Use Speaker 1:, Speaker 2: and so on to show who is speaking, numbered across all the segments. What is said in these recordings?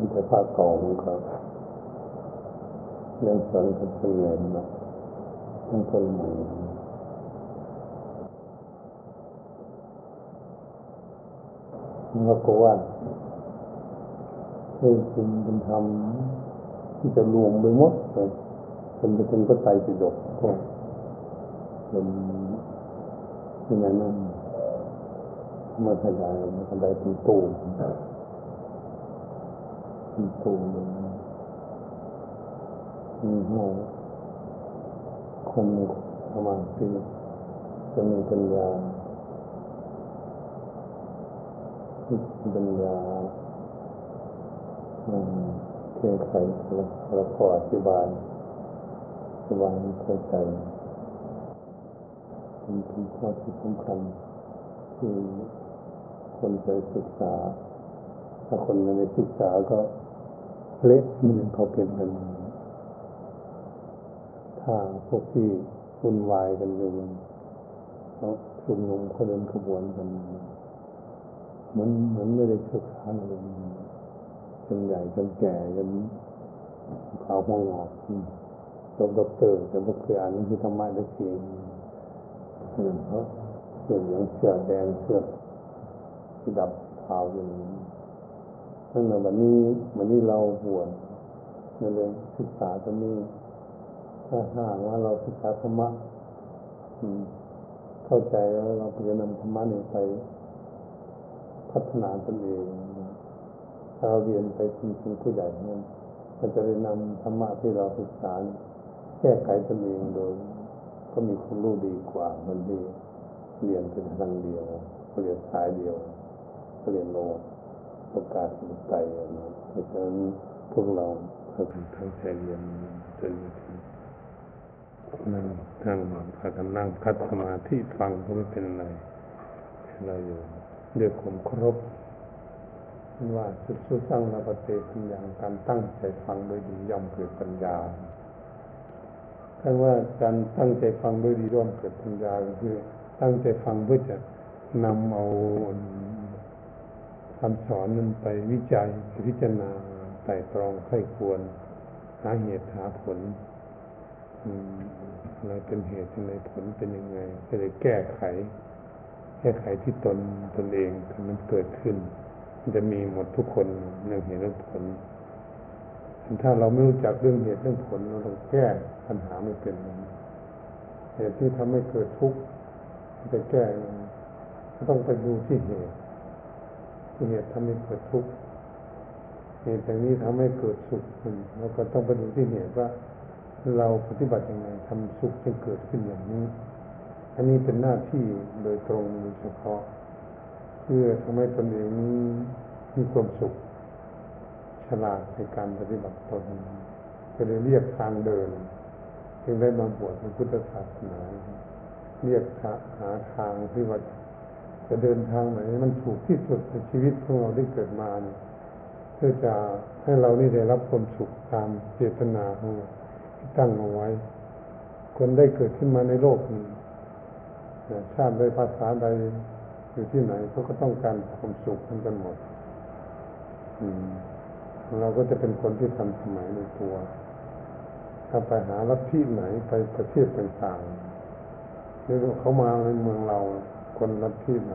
Speaker 1: มันจะภาคเก่าของเขาเรื่องสอนกับคนเหนื่อยนะทั้งคนใหม่แล้วก็ว่าให้คุณเป็นธรรมที่จะรวมไปหมดเลยจนไปถึงก็ไตปิดกก็เป็นยังไงนั่นมาขยายมาขยายเป็นตูเป็นตูเลยมีหัวคนมีสมาธิจะมีปัญญาปัญญาเที่ยงไขแล้วก็อธิบายอธิบายเข้าใจเป็นข้อที่สำคัญที่คนไปศึกษา ถ้าคนไม่ได้ศึกษาก็ เละมันเขาเป็นกันถ้าพวกที่วุ่นวายกันอยู่เขาชุมนุมเขาเดินขบวนกันเหมือนเหมือนไม่ได้ศึกษาเลยจนใหญ่จนแก่จนขาวหัวงอกจบด็อกเตอร์แต่พวกเคยอ่านหนังสือธรรมะได้เพียงเพราะเสื้อเหลืองเสื้อแดงเสื้อที่ดับขาวอย่างนี้ นั่นแหละวันนี้วันนี้เราบวชนั่นเลยศึกษาตรงนี้ถ้าหากว่าเราศึกษาธรรมะเข้าใจแล้วเราจะนำธรรมะนี้ไปพัฒนาตนเองถ้าเราเรียนไปเป็นผู้ใหญ่นั้นมันจะได้นำธรรมะที่เราศึกษาแก้ไขตนเองโดย ก็มีความรู้ดีกว่ามันดีเรียนเป็นทางเดียวเรียนสายเดียวเรียนโล โอกาสสุดใจนะเพราะฉะนั้นพวกเราพากันทั้งใจเรียนจนถึงนั่งนั่งพากันนั่งคัดสมาธิฟังก็ไม่เป็นอะไรเราอยู่เรียกผมครบว่าสุดสุดสร้างนาปเตเป็นอย่างการตั้งใจฟังโดยดีย่อมเกิดปัญญาคำว่าการตั้งใจฟังโดยดีย่อมเกิดปัญญาคือ ตั้งใจฟังเพื่อจะนำเอา คำสอนนั้นไปวิจัยพิจารณาไต่ตรองไข้ควร หาเหตุหาผลอะไรเป็นเหตุอะไรผลเป็นยังไงจะได้แก้ไข แก้ไขที่ตนตนเองถ้ามันเกิดขึ้น มันจะมีหมดทุกคนเรื่องเหตุเรื่องผล ถ้าเราไม่รู้จักเรื่องเหตุเรื่องผลเราต้องแก้ปัญหาไม่เป็นเหตุที่ทำให้เกิดทุกข์จะแก้ ต้องไปดูที่เหตุ เหตุทำให้เกิดทุกข์เหตุอย่างนี้ทำให้เกิดสุขแล้วก็ต้องไปดูที่เหตุว่า เราปฏิบัติยังไงทำสุขจึงเกิดขึ้นอย่างนี้ อันนี้เป็นหน้าที่โดยตรงโดยเฉพาะ เพื่อทำให้ตนเองนี้มีความสุข ฉลาดในการปฏิบัติตนก็เลยเรียกทางเดินจึงได้มาบวชในพุทธศาสนา เรียกหาทางที่ว่า จะเดินทางไหน มันถูกที่สุดในชีวิตของเราได้เกิดมาเนี่ยเพื่อจะให้เรานี่ได้รับความสุขตามเจตนาของที่ตั้งเอาไว้ คนได้เกิดขึ้นมาในโลกนี้ชาติใดภาษาใดอยู่ที่ไหนเขาก็ต้องการความสุขเหมือนกันหมดอเราก็จะเป็นคนที่ทันสมัยในตัว ถ้าไปหาลัทธิไหนไปประเทศต่างๆหรือเขามาในเมืองเรา คนลัทธิไหน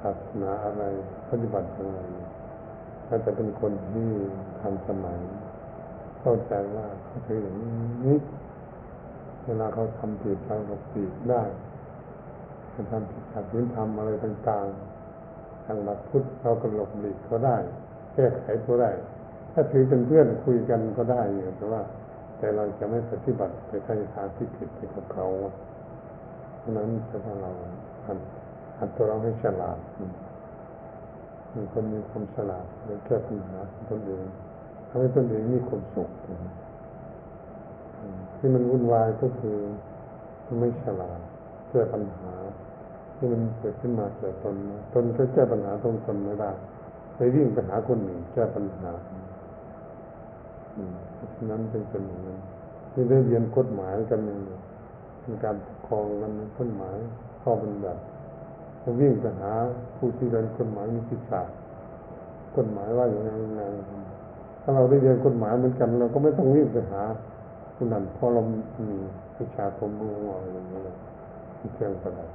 Speaker 1: ศาสนาอะไรปฏิบัติอย่างไรก็จะเป็นคนที่ทันสมัย เข้าใจว่าเขาเป็นอย่างนี้เวลาเขาทำผิดเราก็ผิดได้เขาทำผิดขัดวินทำอะไรต่างๆ ทางหลักพุทธเราก็หลบหลีกเขาได้ แก้ไขก็ได้ ถ้าถือเป็นเพื่อนคุยกันก็ได้อยู่แต่ว่า แต่เราจะไม่ปฏิบัติไปใช้ทางที่ผิดไปกับเขาเพราะนั้นจะพาเรา หัดตัวเราให้ฉลาดมีคนมีความฉลาดในแก้ปัญหาตนเองทำให้ตนเองมีความสุขที่มันวุ่นวายก็คือไม่ฉลาดแก้ปัญหา ที่มันเกิดขึ้นมาเกิดตนตนก็แก้ปัญหาตรงตนไม่ได้ไปวิ่งไปหาคนหนึ่งแก้ปัญหาเพราะฉะนั้นจึงเป็นอย่างนั้นที่ได้เรียนกฎหมายกันหนึ่งเป็นการปกครองกันกฎหมาย ข้อบัญญัติวิ่งไปหาผู้ที่เรียนกฎหมายมีศิษากฎหมายว่าอย่างไรยังไงถ้าเราได้เรียนกฎหมายเหมือนกัน เราก็ไม่ต้องวิ่งไปหาคนนั้นเพราะเรามีวิชาความรู้อะไรอย่างนี้ที่เครื่องประดับ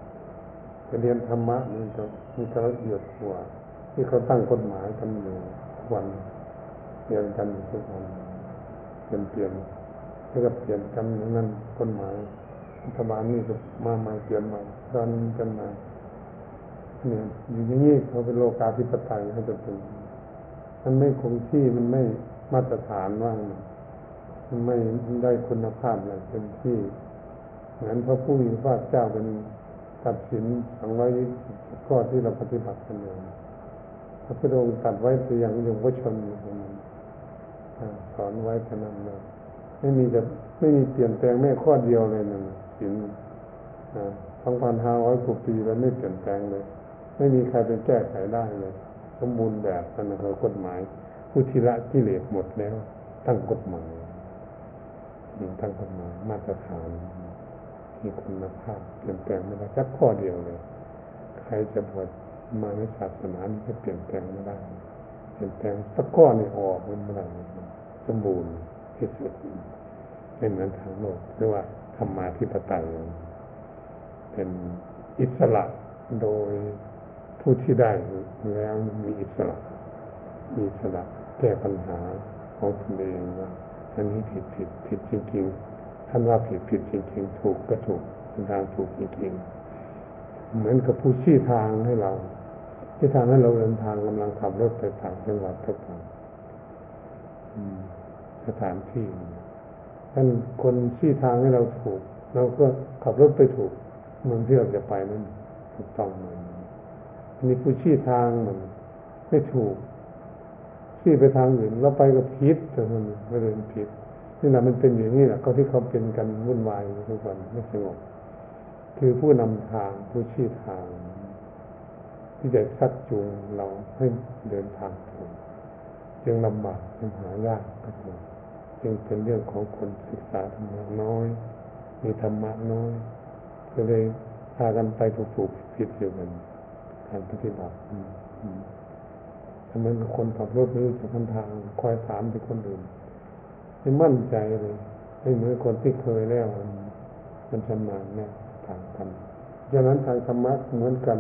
Speaker 1: จะเรียนธรรมะมันก็มันก็ละเอียดกว่าที่เขาตั้งกฎหมายกันอยู่วันเรียนกันทุกวันเปลี่ยนเปลี่ยนแล้วก็เปลี่ยนกันนั้นกฎหมาย รัฐบาลนี่ก็มาใหม่เปลี่ยนใหม่ดันกันมาเนี่ยอยู่อย่างนี้เขาเป็นโลกาภิปไตยเขาจะเป็นมันไม่คงที่มันไม่มาตรฐานว่างมันไม่ได้คุณภาพอย่างเต็มที่เหมือนพระผู้มีพระเจ้าเป็นตัดสินสังไว้ข้อที่เราปฏิบัติกันอยู่พระพุทธองค์ตัดไว้ตัวอย่างยงพระชนสอนไว้ขนาดนั้นไม่มีจะไม่มีเปลี่ยนแปลงแม่ข้อเดียวเลยนั่น สินสองพันห้าร้อยกว่าปีแล้วไม่เปลี่ยนแปลงเลย ไม่มีใครเป็นแก้ไขได้เลย สมบูรณ์แบบนั่นคือกฎหมายผู้ทีละกิเลสหมดแล้ว ตั้งกฎหมายตั้งกฎหมายมาตรฐานมีคุณภาพเปลี่ยนแปลงไม่ได้สักข้อเดียวเลย ใครจะบวชมาในศาสนานี้ก็เปลี่ยนแปลงไม่ได้ เปลี่ยนแปลงสักข้อนี่ออกมันไม่ได้สมบูรณ์ที่สุดไม่เหมือนทางโลกเรียกว่า ธรรมาธิปไตย เป็นอิสระโดยผู้ที่ได้แล้วมีอิสระ มีอิสระแก้ปัญหาของตนเองว่าอันนี้ผิดผิดผิดจริงๆท่านว่าผิดผิดจริงๆ ถูกก็ถูกเป็นทางถูกจริงๆ เหมือนกับผู้ชี้ทางให้เรา ที่ทางให้เราเดินทางกำลังขับรถไปต่างจังหวัดต่างสถานที่ ท่านคนชี้ทางให้เราถูก เราก็ขับรถไปถูกเมืองที่เราจะไปนั้นถูกต้องเลยอันนี้ผู้ชี้ทางมันไม่ถูกชี้ไปทางอื่นเราไปกับพิษแต่มันไม่เดินผิดนี่แหละมันเป็นอย่างนี้แหละก็ที่เขาเป็นกันวุ่นวายทุกวันไม่สงบคือผู้นำทางผู้ชี้ทาง ที่จะชักจูงเราให้เดินทางถูกจึงลำบากจึงหายากก็ถูก จึงเป็นเรื่องของคนศึกษาธรรมะน้อย มีธรรมะน้อยก็เลยพากันไปถูกๆผิดอยู่กันการปฏิบัติทำไมคนขับรถไม่รู้จักทางคอยถามไปคนอื่นไม่มั่นใจเลยไม่เหมือนคนที่เคยแล้ว มันชำนาญเนี่ยทางธรรมดังนั้นทางธรรมะเหมือนกัน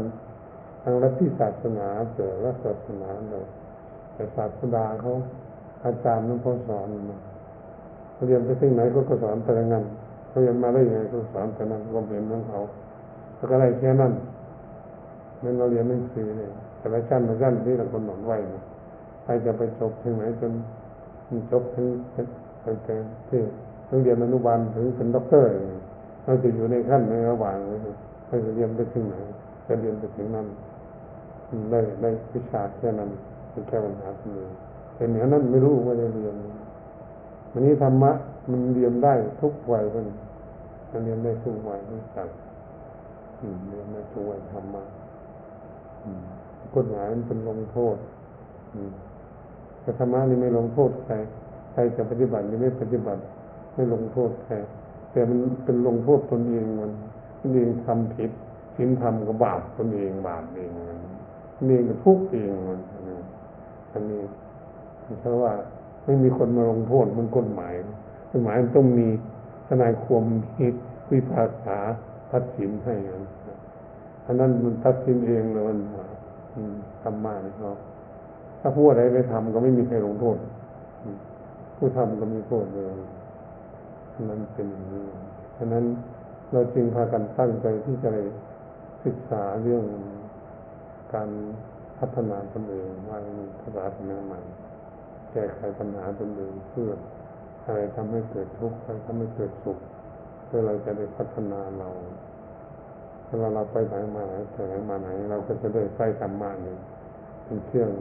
Speaker 1: ทางรัฐที่ศาสนาเจอรัฐศาสนาเลยแต่ศาสดาเขาอาจารย์นั้นเขาสอนมา เรียนไปที่ไหนก็สอนแต่ละงานเขาเรียนมาได้ยังไงก็สอนแต่นั้นก็เป็นของเขาแล้วก็อะไรแค่นั้นนั่นเราเรียนหนังสือเลยแต่ละชั้นละชั้นที่เราคนหนอนไหวนะใครจะไปจบถึงไหนจนจบถึงเป็นที่ต้องเรียนอนุบาลถึงเป็นด็อกเตอร์เราจะอยู่ในขั้นในระหว่างเราจะเรียนไปถึงไหนจะเรียนไปถึงนั้นได้ได้วิชาแค่นั้นเป็นแค่ปัญหาเพียงแต่เหนือนั้นไม่รู้ว่าจะเรียน วันนี้ธรรมะมันเรียนได้ทุกวัยมันมันเรียนได้ทุกวัยทุกสัตว์เรียนได้ทุกวัยธรรมะกฎหมายมันเป็นลงโทษแต่ธรรมะนี่ไม่ลงโทษใครใครจะปฏิบัติหรือไม่ปฏิบัติ ไม่ลงโทษใครแต่มันเป็นลงโทษตนเองมันตนเองทำผิดสิ้นทำก็บาปตนเองบาปเองมันเองก็ทุกเองมันอันนี้เพราะว่า ไม่มีคนมาลงโทษมันกฎหมายกฎหมายมันต้องมีทนายความมีวิพากษาทัดสินให้กันอันนั้นมันทัดสินเองเลยมันทำมาเนี่ยเขาถ้าผู้ใดไปทำก็ไม่มีใครลงโทษผู้ทำก็มีโทษเลยนั้นเป็นอย่างนี้ฉะนั้นเราจึงพากันตั้งใจที่จะศึกษาเรื่องการพัฒนาตนเองว่าภาษาสมัยใหม่ แก้ไขปัญหาตนเองเพื่ออะไรทำให้เกิดทุกข์อะไรทำให้เกิดสุขเพื่อเราจะได้พัฒนาเราเวลาเราไปไหนมาไหนไปไหนมาไหน เราก็จะได้ใช้ธรรมะนี่เป็นเครื่อง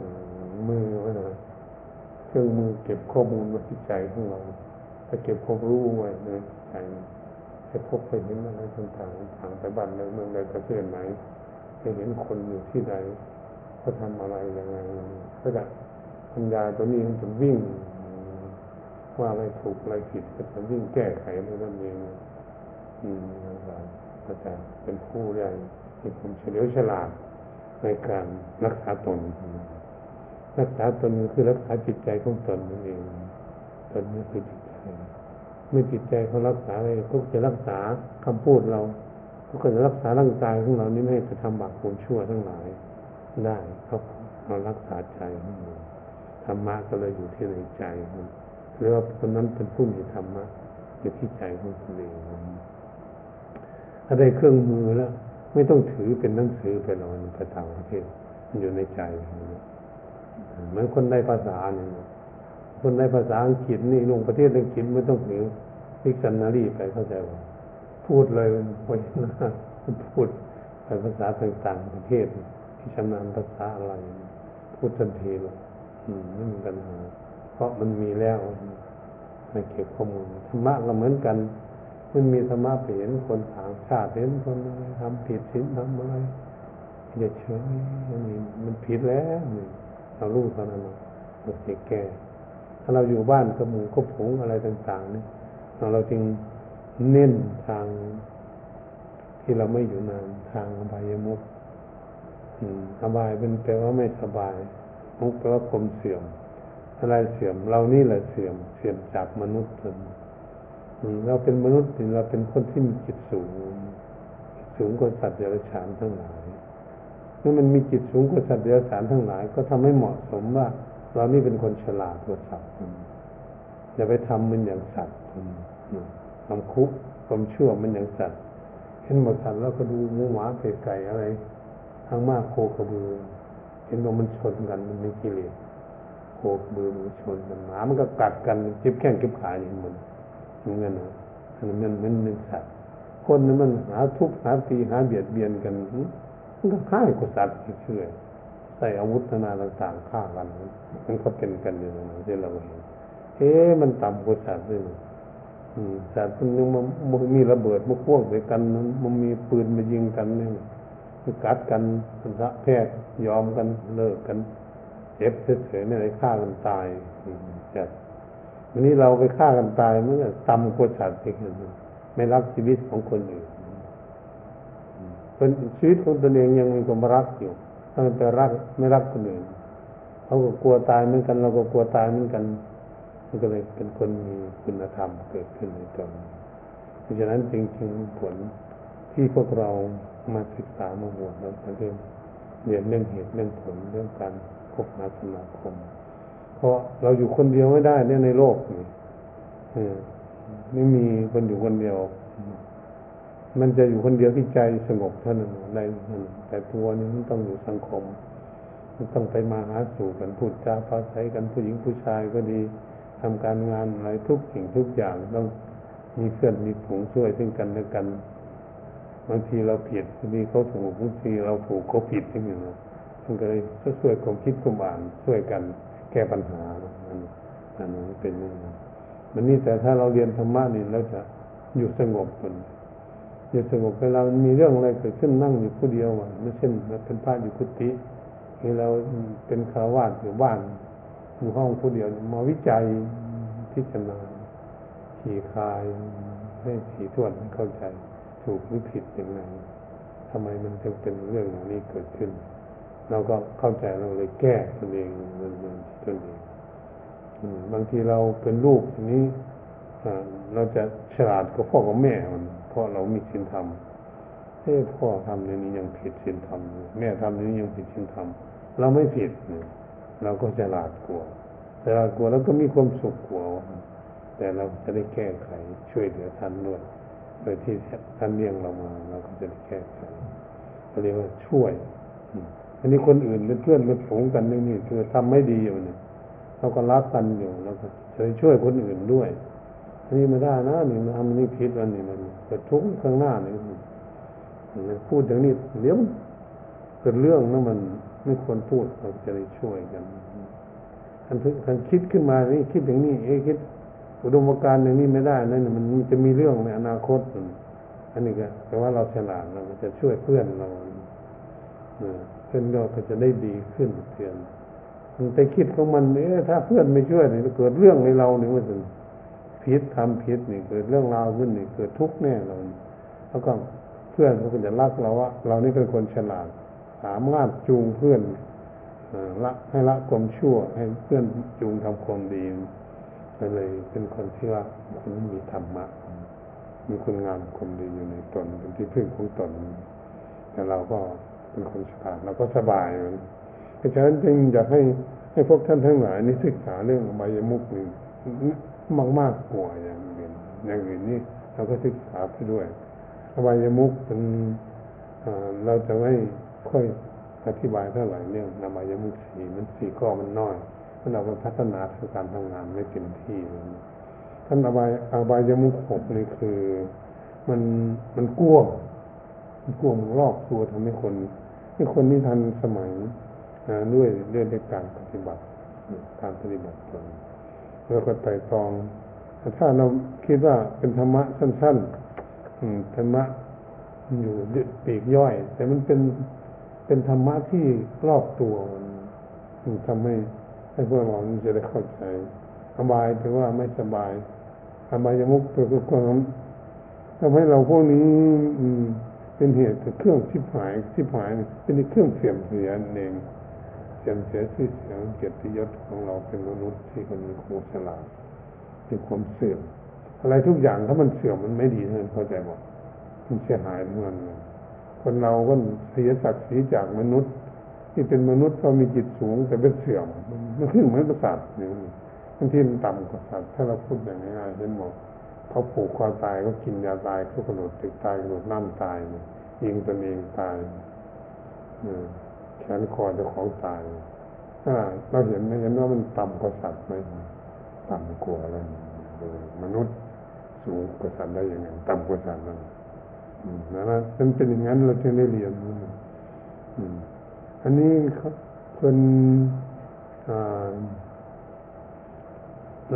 Speaker 1: มือไว้เลยเครื่องมือเก็บข้อมูลไว้ที่ใจของเราถ้าเก็บความรู้ไว้ในใจให้พบไปเห็นอะไรต่างๆทางไปบ้านในเมืองใดประเทศไหนไปเห็นคนอยู่ที่ใดเขาทำอะไรยังไงก็จะ ปัญญาตัวนี้มันจะวิ่ง ว่าอะไรถูกอะไรผิดก็จะวิ่งแก้ไขในนั่นเองอืมก็จะเป็นผู้ใหญ่ที่ผมเฉลียวฉลาดในการรักษาตน รักษาตนคือรักษาจิตใจของตนนั่นเองตนนี่คือจิตใจเมื่อจิตใจเขารักษาอะไรก็จะรักษาคำพูดเราเขาก็จะรักษาร่างกายของเรานี่ไม่ให้ไปทำบาปความชั่วทั้งหลาย ได้ครับเรารักษาใจของเรา รรมะก็เลยอยู่ที่ในใจหรือว่าคนนั้นเป็นผู้มีธรรมะอยู่ที่ใจของตนเองถ้าได้เครื่องมือแล้ว ไม่ต้องถือเป็นหนังสือไปหรอกภาษาประเทศมันอยู่ในใจเหมือนคนได้ภาษาเนี่ยคนได้ภาษาอังกฤษนี่ลงประเทศอังกฤษไม่ต้องถือพิกซันนารีไปเข้าใจว่าพูดเลยมันพยนะพูดไปภาษาต่างๆประเทศที่ชำนาญภาษาอะไร พูดทันทีเลย ไม่มีปัญหาเพราะมันมีแล้วมาเก็บข้อมูลธรรมะก็เหมือนกัน มันมีธรรมะเห็นคนต่างชาติเห็นคนอะไรทำผิดศีลทำอะไรอย่าเฉยมันมันผิดแล้วเรารู้เท่านั้นเราจะแก้ถ้าเราอยู่บ้านกับหมูกับผงอะไรต่าง ๆ เนี่ยเราจึงเน้นทางที่เราไม่อยู่นานทางอบายมุกอบายเป็นแปลว่าไม่สบาย มุกแปลว่าความเสื่อมอะไรเสื่อม เรานี่แหละเสื่อม เสื่อมจากมนุษย์เราเป็นมนุษย์เราเป็นคนที่มีจิตสูง สูงกว่าสัตว์เดรัจฉานทั้งหลายเมื่อมันมีจิตสูงกว่าสัตว์เดรัจฉานทั้งหลาย ก็ทำให้เหมาะสมว่า เรานี่เป็นคนฉลาดกว่าสัตว์อย่าไปทำมันอย่างสัตว์ทำคุกความชั่วมันอย่างสัตว์เห็นหมดสัตว์แล้วก็ดูหมูหมาเป็ดไก่อะไรทั้งมากโคกระบือ เห็นว่ามันชนกัน มันมีกิเลสโคกระบือมันชนกันหมามันก็กัดกันเจ็บแข้งเจ็บขาอย่างมันเงินนะอันนั้นมันเป็นสัตว์คนนั้นมันหาทุบหาตีหาเบียดเบียนกันมันก็ฆ่ากับสัตว์เชื่อใส่อาวุธนาต่างๆฆ่ากันมันก็เป็นกันอยู่นะที่เราเห็นเอ๊ะมันต่ำกว่าสัตว์ด้วยสัตว์มันยังมันมีระเบิดมาพ่วงใส่กันมันมีปืนมายิงกันเนี่ยมันกัดกันพระแพทย์ ยอมกันเลิกกันเจ็บเฉยๆไม่ได้ฆ่ากันตายจัดวันนี้เราไปฆ่ากันตายเมื่อต่ำกว่าสัตว์เองไม่รักชีวิตของคนอื่นคนชีวิตของตนเองยังมีความรักอยู่ ถ้ามันไปรักไม่รักคนอื่นเขาก็กลัวตายเหมือนกัน เราก็กลัวตายเหมือนกัน มันก็เลยเป็นคนมีคุณธรรมเกิดขึ้นในตนเพราะฉะนั้นจริงๆผลที่พวกเรามาศึกษามาบวชเราจะเรียน เรียนเรื่องเหตุเรื่องผลเรื่องการคบหาสมาคม เพราะเราอยู่คนเดียวไม่ได้เนี่ยในโลกนี่ไม่มีคนอยู่คนเดียว มันจะอยู่คนเดียวที่ใจสงบเท่านั้นในแต่ตัวนี้มันต้องอยู่สังคม มันต้องไปมาหาสู่กันพูดจาภาษากันผู้หญิงผู้ชายก็ดีทำการงานอะไรทุกสิ่งทุกอย่างต้องมีเพื่อนมีผงช่วยซึ่งกันและกัน บางทีเราผิดบางทีเขาถูกบางทีเราถูกเขาผิดที่นี่นะมันก็เลยช่วยความคิดความอ่านช่วยกันแก้ปัญหาอันนั้นเป็นอย่างนั้นมันนี่แต่ถ้าเราเรียนธรรมะนี่เราจะอยู่สงบมันอยู่สงบเวลามันมีเรื่องอะไรเกิดขึ้นนั่งอยู่ผู้เดียวอะไม่เช่นเราเป็นพระอยู่กุฏิที่เราเป็นคารวาสอยู่บ้านอยู่ห้องผู้เดียวมาวิจัยพิจารณาขี่คายให้ถี่ถ้วนเข้าใจ ถูกหรือผิดยังไงทำไมมันจึงเป็นเรื่องอย่างนี้เกิดขึ้น เราก็เข้าใจเราเลยแก้ตนเองมันมันตนเองบางทีเราเป็นลูกอย่างนี้เราจะฉลาดกับพ่อกับแม่มันเพราะเรามีศีลธรรมเฮ้พ่อทำในนี้ยังผิดศีลธรรมแม่ทำในนี้ยังผิดศีลธรรมเราไม่ผิดเนี่ยเราก็ฉลาดกลัวฉลาดกลัวแล้วก็มีความสุขกลัวแต่เราจะได้แก้ไขช่วยเหลือท่านด้วย โดยที่ท่านเลี้ยงเรามาเราก็จะได้แก้ไขเรียกว่าช่วยอันนี้คนอื่นเป็นเพื่อนเป็นผงกันนี่นี่คือทำไม่ดีอยู่เนี่ยเราก็รักกันอยู่แล้วก็จะช่วยคนอื่นด้วยอันนี้ไม่ได้นะนี่มันทำนี่ผิดอันนี้มันเกิดทุกข์ข้างหน้านี่พูดอย่างนี้เดี๋ยวเกิดเรื่องนะมันไม่ควรพูดเราจะได้ช่วยกันท่านท่านคิดขึ้นมานี่คิดอย่างนี้เอ๊คิด อุดมการณ์อย่างนี้ไม่ได้นั่นมันจะมีเรื่องในอนาคต อันนี้ก็แปลว่าเราฉลาดเราจะช่วยเพื่อนเราเพื่อนเราก็จะได้ดีขึ้นเพื่อนมันไปคิดของมันเอ๊ะถ้าเพื่อนไม่ช่วยนี่เกิดเรื่องในเราเนี่ยว่าผิดทำผิดนี่เกิดเรื่องราวขึ้นนี่เกิดทุกข์แน่เราแล้วก็เพื่อนเขาก็จะรักเราว่าเรานี่เป็นคนฉลาดสามารถจูงเพื่อนละให้ละความชั่ว ให้เพื่อนจูงทำความดี ก็เลยเป็นคนที่ว่าคนมีธรรมะ มีคุณงามความดีอยู่ในตน เป็นที่พึ่งของตน แต่เราก็เป็นคนฉลาดเราก็สบายมันเพราะฉะนั้นจึงอยากให้ให้พวกท่านทั้งหลายนี่ศึกษาเรื่องอบายมุกนี่มากมากกว่าอย่างอื่นอย่างอื่นนี่เราก็ศึกษาไปด้วยอบายมุกเป็นเราจะไม่ค่อยอธิบายเท่าไหร่เรื่องอบายมุกสีมันสีก้อมันน้อย มันเอาไปพัฒนาทางการทำงานไม่เต็มที่ท่านอบายอบายมุกหกนี่คือ มันมันกลัวมันกลัวมันรอบตัวทำให้คนให้คนนี่ทันสมัยด้วยเรื่องในการปฏิบัติการปฏิบัติตนแล้วก็ไต่ตองถ้าเราคิดว่าเป็นธรรมะสั้นๆธรรมะอยู่ปีกย่อย แต่มันเป็นเป็นธรรมะที่รอบตัวมันทำให้ ให้พวกเราจะได้เข้าใจสบายแปลว่าไม่สบายอบายมุกตัวคือความทำให้เราพวกนี้ อืม เป็นเหตุเครื่องชิบหายชิบหาย เป็นเครื่องเสื่อมเสียเองเสื่อมเสียชื่อเสียงเกียรติยศของเราเป็นมนุษย์ที่คนมีครูฉลาดมีความเสื่อม อะไรทุกอย่างถ้ามันเสื่อมมันไม่ดีเท่านั้นเข้าใจหมดมันเสียหายทั้งนั้นคนเราก็เสียศักดิ์ศรีจากมนุษย์ ที่เป็นมนุษย์เรามีจิตสูง แต่เป็นเสื่อมมันขึ้นเหมือนประสาทนี่มันที่มันต่ำกว่าสัตว์ถ้าเราพูดอย่างง่ายๆเช่นบอกเขาผูกคอตายเขากินยาตายเขากระโดดตึกตายกระโดดน้ำตายยิงตนเองตายแขนคอเจ้าของตายเราเห็นไหมเห็นว่ามันต่ำกว่าสัตว์ไหมต่ำกว่าอะไรมนุษย์สูงกว่าสัตว์ได้ยังไงต่ำกว่าสัตว์นั่นนะนะมันเป็นอย่างนั้นเราจึงได้เรียน อันนี้คน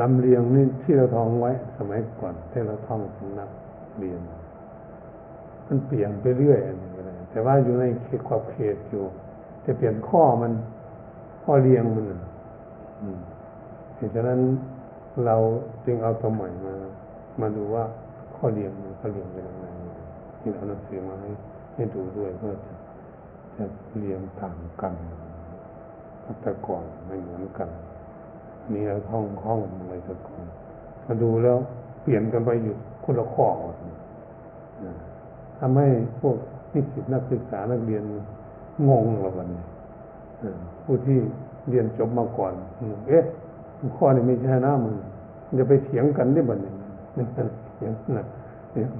Speaker 1: ลำเลียงนี่ที่เราท่องไว้ สมัยก่อนที่เราท่องสำนักเรียน มันเปลี่ยนไปเรื่อยอันนี้แต่ว่าอยู่ในเขตขอบเขตอยู่จะเปลี่ยนข้อมันข้อเรียงมันเหตุฉะนั้นเราจึงเอาตัวใหม่มา มาดูว่าข้อเรียงมันข้อเรียงเป็นยังไงที่เอาหนังสือมาให้ให้ดูด้วยเพื่อจะ เรียงต่างกันแต่ก่อนไม่เหมือนกันมีเราท่องห้องอะไรสักคนมาดูแล้วเปลี่ยนกันไปอยู่คนละข้อทำให้พวกนิสิตนักศึกษานักเรียนงงละวันนี้ผู้ที่เรียนจบมาก่อน เอ๊ะข้อนี้ไม่ใช่นะมึงจะไปเถียงกันได้บัดนี้อย่างนั้น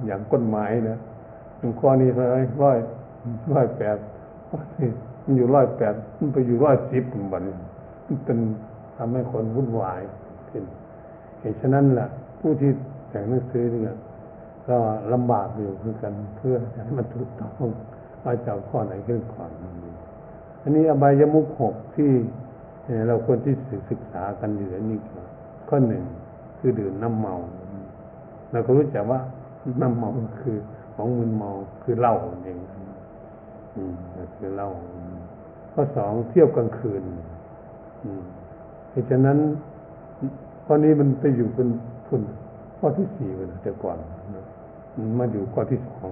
Speaker 1: อย่างกฎหมายนะข้อนี้ร้อยร้อยร้อยแปด มันอยู่ร้อยแปดมันไปอยู่ร้อยสิบบันมันเป็นทำให้คนวุ่นวายขึ้นเหตุฉะนั้นแหละผู้ที่แต่งหนังสือเนี่ยก็ลำบากอยู่คือกันเพื่อให้มันถูกต้องว่าจะเอาข้อไหนขึ้นก่อนอันนี้อบายมุขหกที่เราควรที่ศึกษากันอยู่นี่ข้อหนึ่งคือดื่มน้ำเมาเราก็รู้จักว่าน้ำเมาคือของมึนเมาคือเหล้าเอง มคือเหล้าข้อสองเที่ยวกลางคืนเพราะฉะนั้นข้อนี้มันไปอยู่เป็นฝุ่นข้อที่สี่เลยแต่ก่อนมันมาอยู่ข้อที่สอง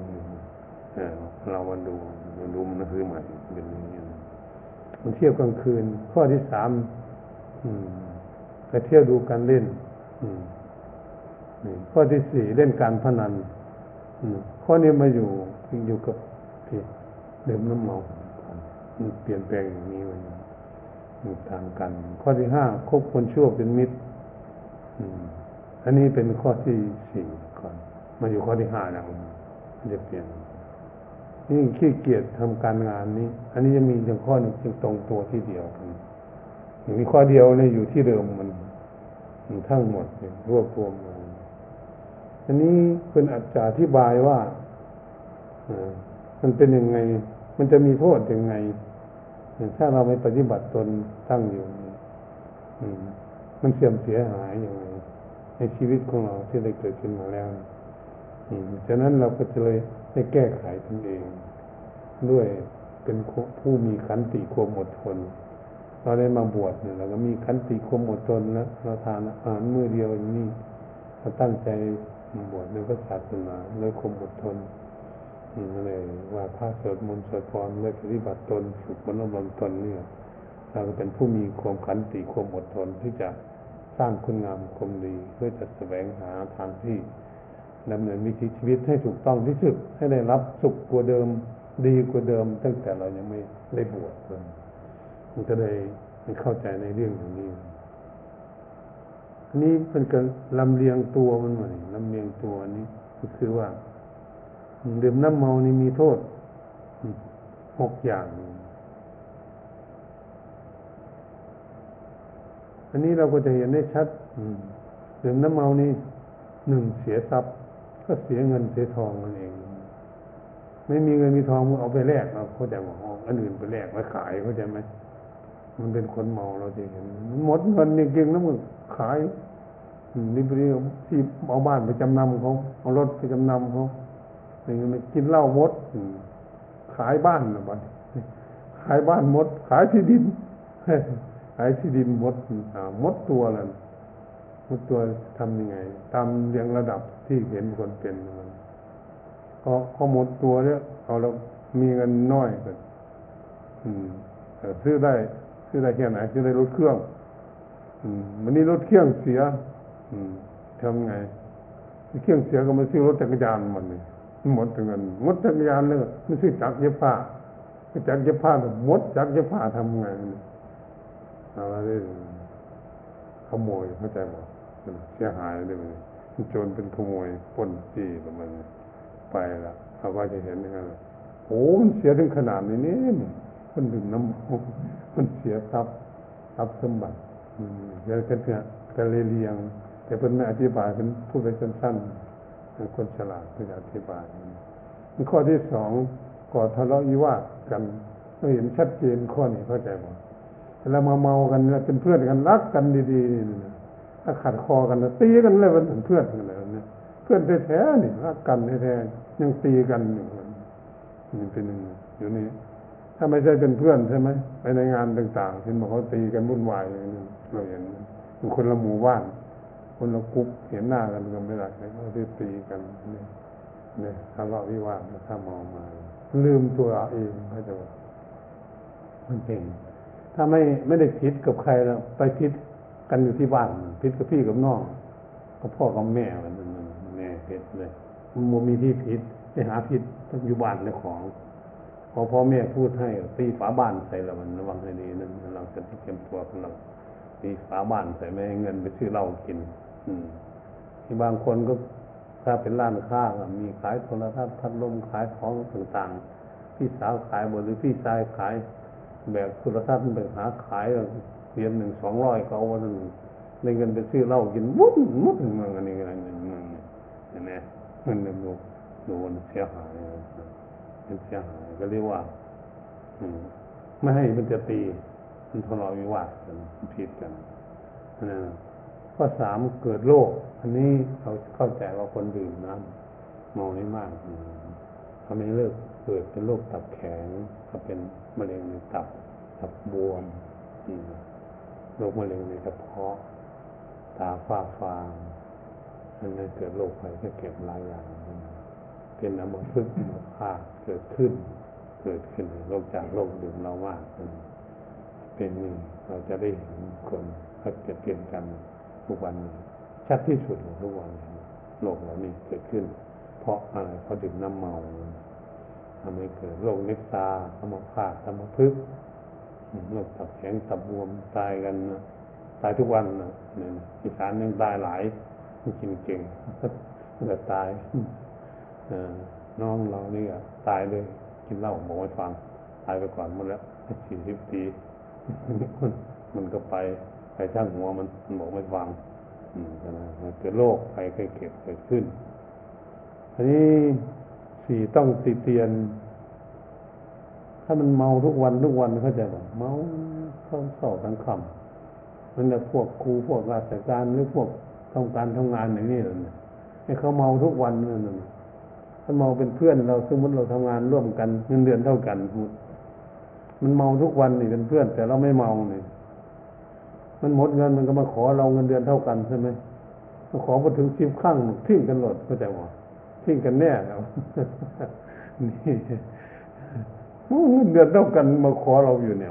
Speaker 1: เรามาดูมาดูมันคือใหม่เป็นอย่างนี้มันเที่ยวกลางคืน ข้อที่สามไปเที่ยวดูการเล่นข้อที่สี่เล่นการพนันข้อนี้มาอยู่อยู่กับที่ ดิมน้ำเมามันเปลี่ยนแปลงอย่างนี้มันต่างกัน ข้อที่ห้าคบคนชั่วเป็นมิตรอันนี้เป็นข้อที่สี่ก่อนมาอยู่ข้อที่ห้าแล้วมันจะเปลี่ยนนี่ขี้เกียจทำการงานนี้ อันนี้จะมีเพียงข้อหนึ่งจึงตรงตัวที่เดียวกันมีข้อเดียวเนี่ยอยู่ที่เดิมมันมันทั้งหมดรวบรวมมาอันนี้เป็นอาจารย์อธิบายว่า มันเป็นยังไง มันจะมีโทษยังไง ถ้าเราไม่ปฏิบัติตนตั้งอยู่มันเสื่อมเสียหายย่างไรในชีวิตของเราที่ได้เกิดขึ้นมาแล้วฉะนั้นเราก็จะเลยได้แก้ไขตนเอง ด้วยเป็นผู้มีขันติความอดทนเราได้มาบวชเนี่ยเราก็มีขันติความอดทนนะเราทานอาหารมื้อเดียวอย่างนี้เราตั้งใจบวชในพระศาสนาด้วยความอดทน เลยว่าพระสวดมนต์สวดพรเลยปฏิบัติตนฝึกมนอบรมตนเนี่ยเราเป็นผู้มีความขันติความอดทนที่จะสร้างคุณงามความดีเพื่อจะแสวงหาทางที่ดำเนินวิถีชีวิตให้ถูกต้องที่สุดให้ได้รับสุขกว่าเดิมดีกว่าเดิม ตั้งแต่เรายังไม่ได้บวชมันก็เลยไม่เข้าใจในเรื่องอย่างนี้อันนี้เป็นการลำเลียงตัวมันเหมาลำเลียงตัวนี้ก็คือว่า ดื่มน้ำเมานี่มีโทษหกอย่าง อันนี้เราก็จะเห็นได้ชัดดื่มน้ำเมานี่หนึ่งเสียทรัพย์ ก็เสียเงินเสียทองนั่นเอง ไม่มีเงินมีทองเอาไปแลกเราเขาจะบอกอันอื่นไปแลกไปขายเขาใจไหมมันเป็นคนเมาเราจะเห็นหมดเงินจริงๆแล้วมึงขายนี่ไปที่เอาบ้านไปจำนำเขาเอารถไปจำนำเขา อย่างนี้กินเหล้ามดขายบ้านนะบ้านขายบ้านมด ขายที่ดินขายที่ดินมดมดตัวแล้วมดตัวทำยังไงตามเรียงระดับที่เห็นคนเป็นมันก็พอหมดตัวเนี่ยเอาแล้วมีเงินน้อยก็ซื้อได้ ซื้อได้แค่ไหนซื้อได้รถเครื่อง อืมวันนี้รถเครื่องเสีย อืมทำไงเครื่องเสียก็มาซื้อรถจักรยานมันเลย หมดเงินหมดจักรยานเลยไม่ซื้อจักรเย็บผ้าจักรเย็บผ้าหมดจักรเย็บผ้าทำไงอะไรขโมยเข้าใจไหมเสียหายเลยมันโจรเป็นขโมยปนจี้ประมาณไปล้วเขาก็จะเห็นนะครับโอ้มันเสียถึงขนาดนี้นี่มันดื่มน้ำมันเสียทรัพย์ทรัพย์สมบัติเดี๋ยวกันเถอะกันเลยเรียง แต่เพิ่นอธิบายเป็นพูดไปสั้นๆ คนฉลาดเพื่อธิบายข้อที่สองก่อทะเลาะวิวาทกันเราเห็นชัดเจนข้อนี้เข้าใจไหมเวลามาเมากันเป็นเพื่อนกันรักกันดีๆนี่ถ้าขัดคอกันตีกันเลยมันเพื่อนกันเลยเนี่ยเพื่อนแท้ๆนี่รักกันแท้ๆยังตีกันอยู่นี่เป็นอยู่นี่ถ้าไม่ใช่เป็นเพื่อนใช่ไหมไปในงานต่างๆเห็นบอกเขาตีกันวุ่นวายอย่างนี้เราเห็นเป็นคนละหมู่บ้าน คนละกุ๊บเห็นหน้ากันก็ไม่ได้เขาที่ตีกันเนี่ยเนี่ยทะเลาะวิวาทถ้ามองมา ลืมตัวเองเขาจะว่ามันเป็น ถ้าไม่ไม่ได้พิษกับใครแล้วไปพิษกันอยู่ที่บ้านพิษกับพี่กับน้องกับพ่อกับแม่มันแม่พิษเลยมันมีที่พิษไปหาพิษต้องอยู่บ้านในของ พอพ่อแม่พูดให้ตีฝาบ้านใส่ละมันระวังให้ดีนั่นเราจะที่เก็บตัวของเราตีฝาบ้านใส่ไม่ให้เงินไปซื้อเหล้ากิน ที่บางคนก็ถ้าเป็นร้านค้าก็มีขายโทรทัศน์พัดลมขายของต่างๆ พี่สาวขายหมดหรือพี่ชายขาย แบบโทรทัศน์ไปหาขายเหรียญหนึ่งสองร้อยก็เอาวันนึงในเงินไปซื้อเหล้ากินมุดมุดเมืองอันนี้อะไรเงินเมืองเห็นไหมมันโดนโดนเสียหายเป็นเสียหายก็เรียกว่าอืไม่ให้มันจะตี มันทะเลาะวิวาทกันผิดกันนะ ข้อสามเกิดโรคอันนี้เราเข้าใจว่าคนดื่มน้ำเมาไม่มากทำให้เลิกเกิดเป็นโรคตับแข็งก็เป็นมะเร็งในตับตับบวมโรคมะเร็งในกระเพาะ ตาฝ้าฟางมันเลยเกิดโรคภัยแค่เก็บหลายอย่าง เป็นอมพึกมาพาเกิดขึ้น เกิดขึ้นโรคจากโรคดื่มเรามากเป็นนี่เราจะได้เห็นคนเขาเกิดเปลี่ยนกัน ทุกวันชัดที่สุดของทุกวันโรคเหล่านี้เกิดขึ้น เพราะอะไรเพราะดื่มน้ำเมาทำให้เกิดโรคเล็กตาธรรมพาธรรมพึกโรคตับแข็งตับบวมตายกันนะตายทุกวันนะเนี่ยอีสานยังตายหลายจริงเก่งก็ตายน้องเรานี่ก็ตายเลยกินเหล้าบอกไม่ฟัง ตายไปก่อนหมดแล้วสี่สิบปีมันก็ไป ไปช่างหัวมันมันบอกไม่ฟังอืมนเกิดโรคไปเคยเก็บเกิดขึ้นอันนี้สี่ต้องติเตียน ถ้ามันเมาทุกวันทุกวันเข้าใจป่ะเมาเข้าเศร้าทั้งคำมันจะพวกครูพวกราชการหรือพวกทำการทำงานอย่างนี้เลยให้เขาเมาทุกวันนั่นถ้าเมาเป็นเพื่อนเราสมมติเราทำงานร่วมกันเงินเดือนเท่ากันมันเมาทุกวันนี่เป็นเพื่อน แต่เราไม่เมาเนี่ย มันหมดเงินมันก็มาขอเราเงินเดือนเท่ากันใช่ไหมมาขอมาถึงสิบข้างทิ้งกันหมดเข้าใจว่าทิ้งกันแน่แล้วนี่เงินเดือนเท่ากันมาขอเราอยู่เนี่ย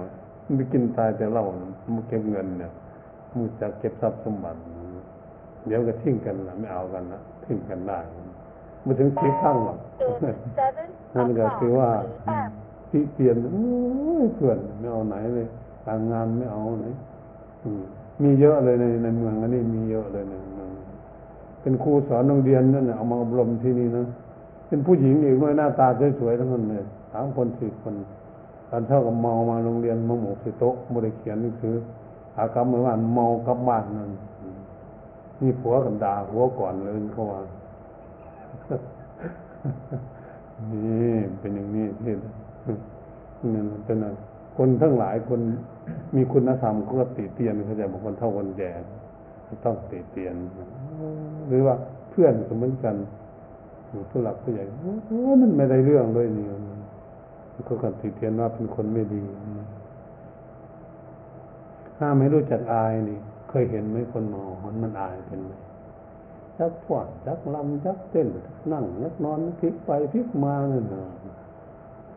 Speaker 1: ไม่กินตายแต่เหล้ามันเก็บเงินเนี่ยมันจะเก็บทรัพย์สมบัติ เดี๋ยวก็ทิ้งกันละไม่เอากันละทิ้งกันได้มาถึงสีข้างหรอกนั่นก็คือว่าที่เปลี่ยนเพื่อนไม่เอาไหนเลยการงานไม่เอาไหน มีเยอะเลยในในเมืองอันนี้มีเยอะเลยในเมืองเป็นครูสอนโรงเรียนนั่นเอามาอบรมที่นี่นะเป็นผู้หญิงอีกด้วยหน้าตาสวยๆทั้งนั้นเลยสามคนสี่คนตอนเท่ากับเมามาโรงเรียนมาหมกสิโต๊ะบริเขียนนี่คืออากรรมเหมือนว่าเมากลับบ้านนั่นมีผัวกันด่าผัวก่อนเลยเขาว่านี่เป็นอย่างนี้ที่นั่นเป็นอะไร คนทั้งหลายคนมีคุณธรรมก็ติเตียนเขาจะบอกคนเท่าคนแก่ต้องติเตียน หรือว่าเพื่อนก็เหมือนกันผู้หลักผู้ใหญ่มันไม่ได้เรื่องเลยนี่ก็กันติเตียนว่าเป็นคนไม่ดีถ้าไม่รู้จักอายนี่ เคยเห็นไหมคนมองมันอายเป็นไหมจักพวดจักลำจักเต้นนั่งนักนอนพลิกไปพลิกมาเนี่ย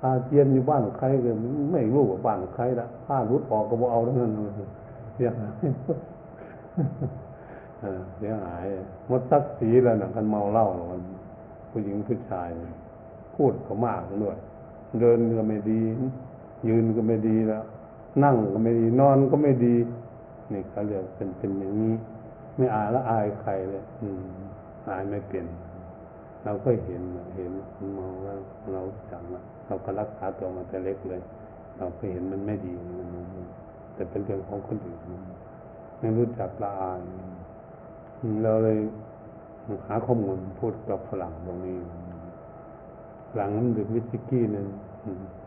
Speaker 1: อาเจียนอยู่บ้านใครก็ไม่รู้ว่าบ้านใครละผ้ารุดออกก็บ่เอาแล้วนั่นเสียหายเสียหายมดตักสีแล้วนะกันเมาเหล้ามันผู้หญิงผู้ชายพูดก็มากด้วยเดินก็ไม่ดี ยืนก็ไม่ดีแล้ว นั่งก็ไม่ดีนอนก็ไม่ดีนี่เขาเรียกเป็นเป็นอย่างนี้ ไม่อายละอายใครเลย อืมอายไม่เปลี่ยน เราก็เห็นเห็นมองว่าเราจังละเราก็รักษาตัวมาแต่เล็กเลย เราก็เห็นมันไม่ดีมันแต่เป็นเรื่องของคนอื่นไม่รู้จักละอายเราเลยหาข้อมูลพูดกับฝรั่งตรงนี้หลังนั้นดื่มวิสกี้นึง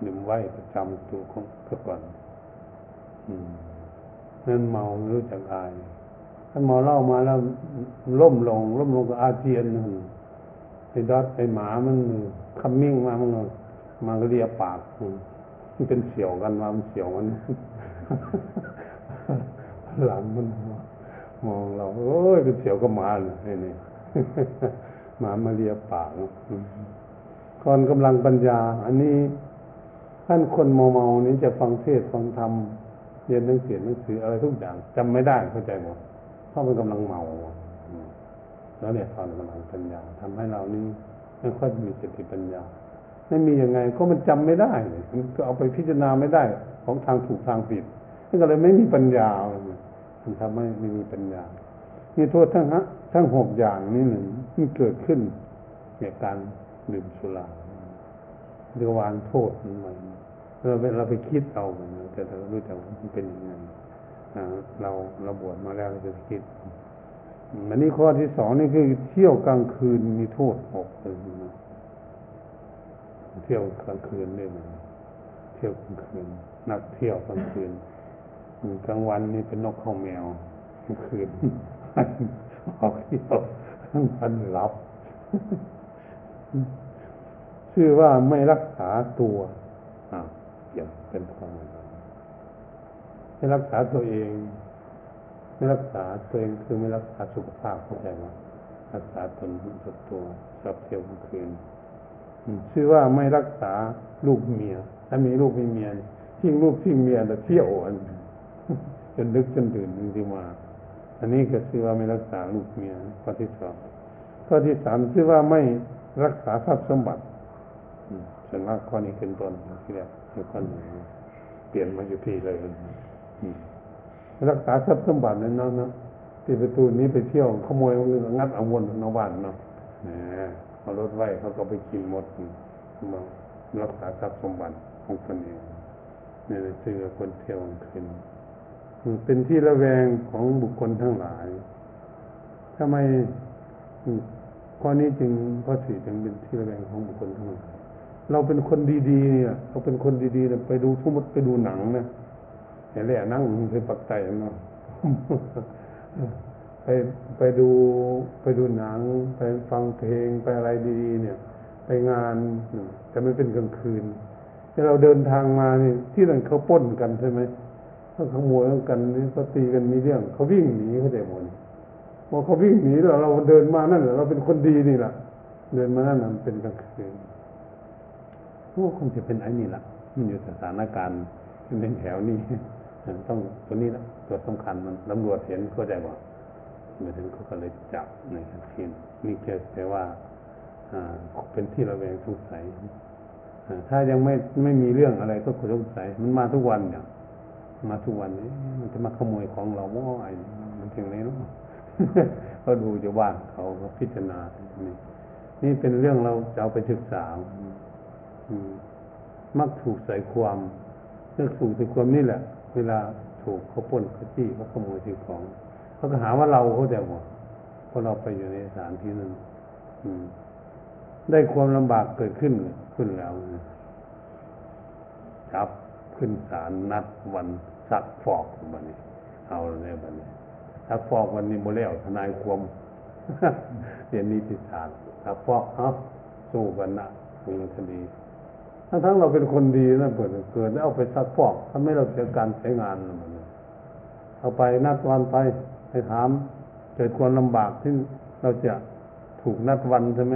Speaker 1: ดื่มไว้ประจำตัวของเพื่อก่อนนั่นเมาไม่รู้จักอายถ้าเมาเล่ามาแล้วล่มลงล่มลงกับอาเจียนนั่น ดอทไอ้หมามันคัมมิ่งมามันมันก็เรียปากมันเป็นเสียวกันว่ามันเสียวมันหลังมันมองเราโอ้ยเป็นเสียวก็มาเลยนี่หมามาเรียปากก่อนกำลังปัญญา อันนี้ท่านคนเมาเมานี้จะฟังเทศฟังธรรมเรียนหนังสือหนังสืออะไรทุกอย่างจำไม่ได้เข้าใจหมดเพราะมันกำลังเมา แล้วเนี่ยตอนกำลังปัญญาทำให้เรานี้ไม่ค่อยมีสติปัญญา ไม่มียังไงก็มันจำไม่ได้มันก็เอาไปพิจารณาไม่ได้ ของทางถูกทางผิดนั่นก็เลยไม่มีปัญญามันทำให้ไม่มีปัญญานี่โทษทั้งฮะทั้งหกอย่างนี้หนึ่งมันเกิดขึ้นในกการดื่มสุราเรียกวางโทษมันใหม่เราเราไปคิดเอาเหมือนแต่เรารู้แต่ว่ามันเป็นยังไงเราเราบวชมาแล้วเราจะคิด อันนี้ข้อที่สองนี่คือเที่ยวกลางคืนมีโทษหกเลยนะเที่ยวกลางคืนเนี่ยเที่ยวกลางคืน นักเที่ยวกลางคืนกลางวันนี่เป็นนกข้าแมวกลางคืนออกเที่ยวทั้งวันหลับชื่อว่าไม่รักษาตัวอ่าเกี่ยวเป็นความไม่รักษาตัวเอง ไม่รักษาตัวเองคือไม่รักษาสุขภาพเข้าใจไหมรักษาตนตัวตัวชอบเที่ยวกลางคืนชื่อว่าไม่รักษาลูกเมีย ถ้ามีลูกมีเมียทิ้งลูกทิ้งเมียแล้วเที่ยวอันจนดึกจนดื่นจริงๆมา อันนี้ก็ชื่อว่าไม่รักษาลูกเมียข้อที่สองข้อที่สามชื่อว่าไม่รักษาทรัพย์สมบัติส่วนมากข้อนี้เป็นต้นที่แรกคือข้อหนึ่งเปลี่ยนมาอยู่ที่เลย รักษาทรัพย์สมบัตินั่นเนาะที่ประตูนี้ไปเที่ยวขโมยงัดเอาวนนอกบ้านเนาะเอารถไว้เขาก็ไปกินหมดมารักษาทรัพย์สมบัติของคนเองนี่เลยชื่อคนเที่ยวขึ้นเป็นที่ระแวงของบุคคลทั้งหลายทำไมข้อนี้จึงข้อสี่จึงเป็นที่ระแวงของบุคคลทั้งหลายเราเป็นคนดีๆเนี่ยเราเป็นคนดีๆไปดูทุมดไปดูหนังนะ เห็นเลยนั่งไปปักใจเนาะไปไปดูไปดูหนัง ไปฟังเพลงไปอะไรดีๆเนี่ย ไปงานแต่ไม่เป็นกลางคืนที่เราเดินทางมานี่ที่นั่นเขาป้นกันใช่ไหมเขาขโมยกันนี่เขาตีกันมีเรื่องเขาวิ่งหนีเขาได้หมดพอเขาวิ่งหนีแล้วเราเดินมานั่นเราเป็นคนดีนี่แหละเดินมานั่นมันเป็นกลางคืนพวกคงจะเป็นไอ้นี่แหละมันอยู่สถานการณ์ เป็นแถวนี้ต้องตัวนี้นะตัวสำคัญมันตำรวจเห็นเข้าใจว่ามาถึงเขาก็เลยจับในทันทีนี่แค่แต่ว่าเป็นที่ระแวงสงสัยถ้ายังไม่ไม่มีเรื่องอะไรก็สงสัยมันมาทุกวันเนี่ย มาทุกวันนี้มันจะมาขโมยของเราว่าไอ้มันถึงไหนเนาะก็ดูจะว่านเขาก็พิจารณานี่นี่เป็นเรื่องเราจะเอาไปศึกษามักถูกใส่ความ เรื่องถูกใส่ความนี่แหละ เวลาถูกเขาป้นเขาจี้เขาขโมยสิ่งของเขาก็หาว่าเราเขาแต่หมดเพราะเราไปอยู่ในสถานที่นั้นได้ความลำบากเกิดขึ้นขึ้นแล้วจับขึ้นศาลนัดวันซักฟอกวันนี้ เอาเลยวันนี้ซักฟอกวันนี้โมเลวทนายความเรียนนิติศาสตร์ซักฟอกเนาสู้กันนะมีคดี ทั้งทั้งเราเป็นคนดีนะเปิดเกิดแล้วเอาไปซักฟอกทำให้เราเสียการใช้งานเอาไปนัดวันไปไปถามเกิดความลำบากที่เราจะถูกนัดวันใช่ไหม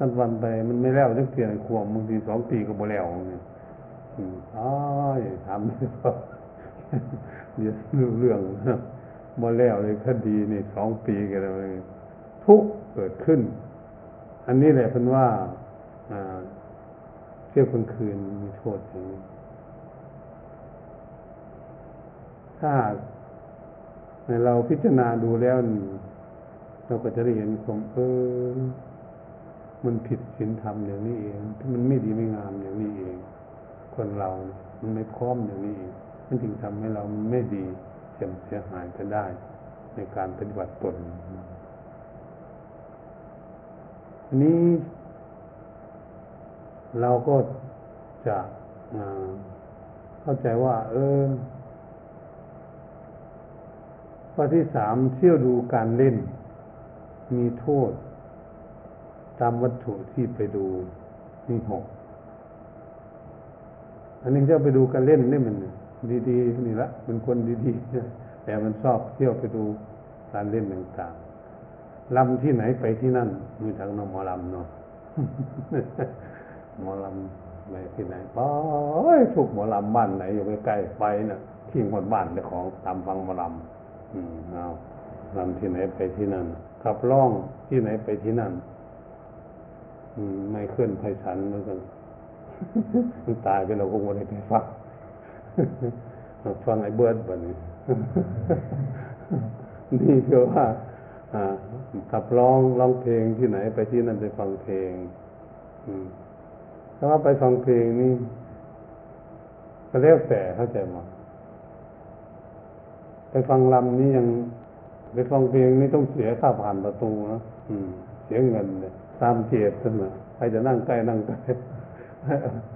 Speaker 1: นัดวันไปมันไม่แล้วจะเปลี่ยนควมบางทีสองปีก็บ่แล้วเนี่ยอ๋อทำไม่พอเดี๋ยวเรื่องบ่แล้วเลยคดีนี่สองปีกันเลยทุกเกิดขึ้น อันนี้แหละเป็นว่าเที่ยวกลางคืนมีโทษอย่างนี้ถ้าเราพิจารณาดูแล้ว เราก็จะได้เห็นความเออมันผิดศีลธรรมอย่างนี้เองที่มันไม่ดีไม่งามอย่างนี้เอง คนเรา มันไม่พร้อมอย่างนี้เองมันถึงทำให้เรามันไม่ดีเสียเสียหายกันได้ ในการปฏิบัติตนอันนี้ เราก็จะเข้าใจว่า เออข้อที่สามเที่ยวดูการเล่น มีโทษ ตามวัตถุที่ไปดูมีหกอันนี้เที่ยวไปดูการเล่นนี่มันดีๆนี่ละเป็นคนดีๆแต่มันชอบเที่ยวไปดูการเล่นต่างๆลำที่ไหนไปที่นั่นมีทางนมอลำเนาะ หมอลำไปที่ไหนไปทุกหมอลำบ้านไหนอยู่ใกล้ๆไปนะ่ะทิ้งหมดบ้านเจ้าของตามฟังหมอลำอืมเอาลำที่ไหนไปที่นั่นขับร้องที่ไหนไปที่นั่น อืม ไม่เคลื่อนไพศาลเหมือนกันตายไปเราคงไม่ได้ไปฟังฟังไอ้เบิร์ดบ่นี้นี่คือว่าขับร้องร้องเพลงที่ไหนไปที่นั่นไปฟังเพลง อืม ถ้าว่าไปฟังเพลงนี่ก็เรียกแต่เข้าใจมั้ไปฟังลำนี่ยังไปฟังเพลงนี่ต้องเสียค่าผ่านประตูนะอืม เสียเงินเลยตามเกียรตินะใครจะนั่งใกล้นั่งใกล้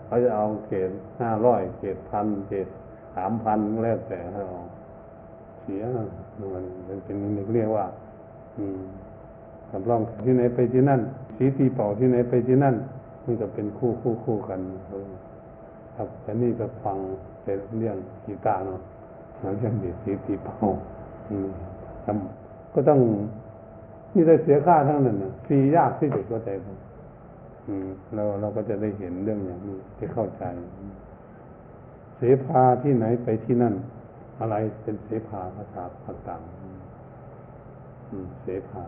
Speaker 1: เขาจะเอาเกตห้าร้อยเกตพันเกตสามพันแล้วแต่เอาเสียมันเป็นเป็นเรียกว่า อืมสำรองที่ไหนไปที่นั่นสีตีเป่าที่ไหนไปที่นั่น นก็เป็นคู่คู่คู่กัน ครับแต่นี่ก็ฟังเป็นเรื่องกีตาร์เนาะเรื่องดีสีตีเป่าก็ต้องนี่ได้เสียค่าทั้งนั้นนะฟรียากที่จะเข้าใจผมเราเราก็จะได้เห็นเรื่องอย่างนี้ที่เข้าใจ เสภาที่ไหนไปที่นั่น อะไรเป็นเสภาภาษาภาษาเสภา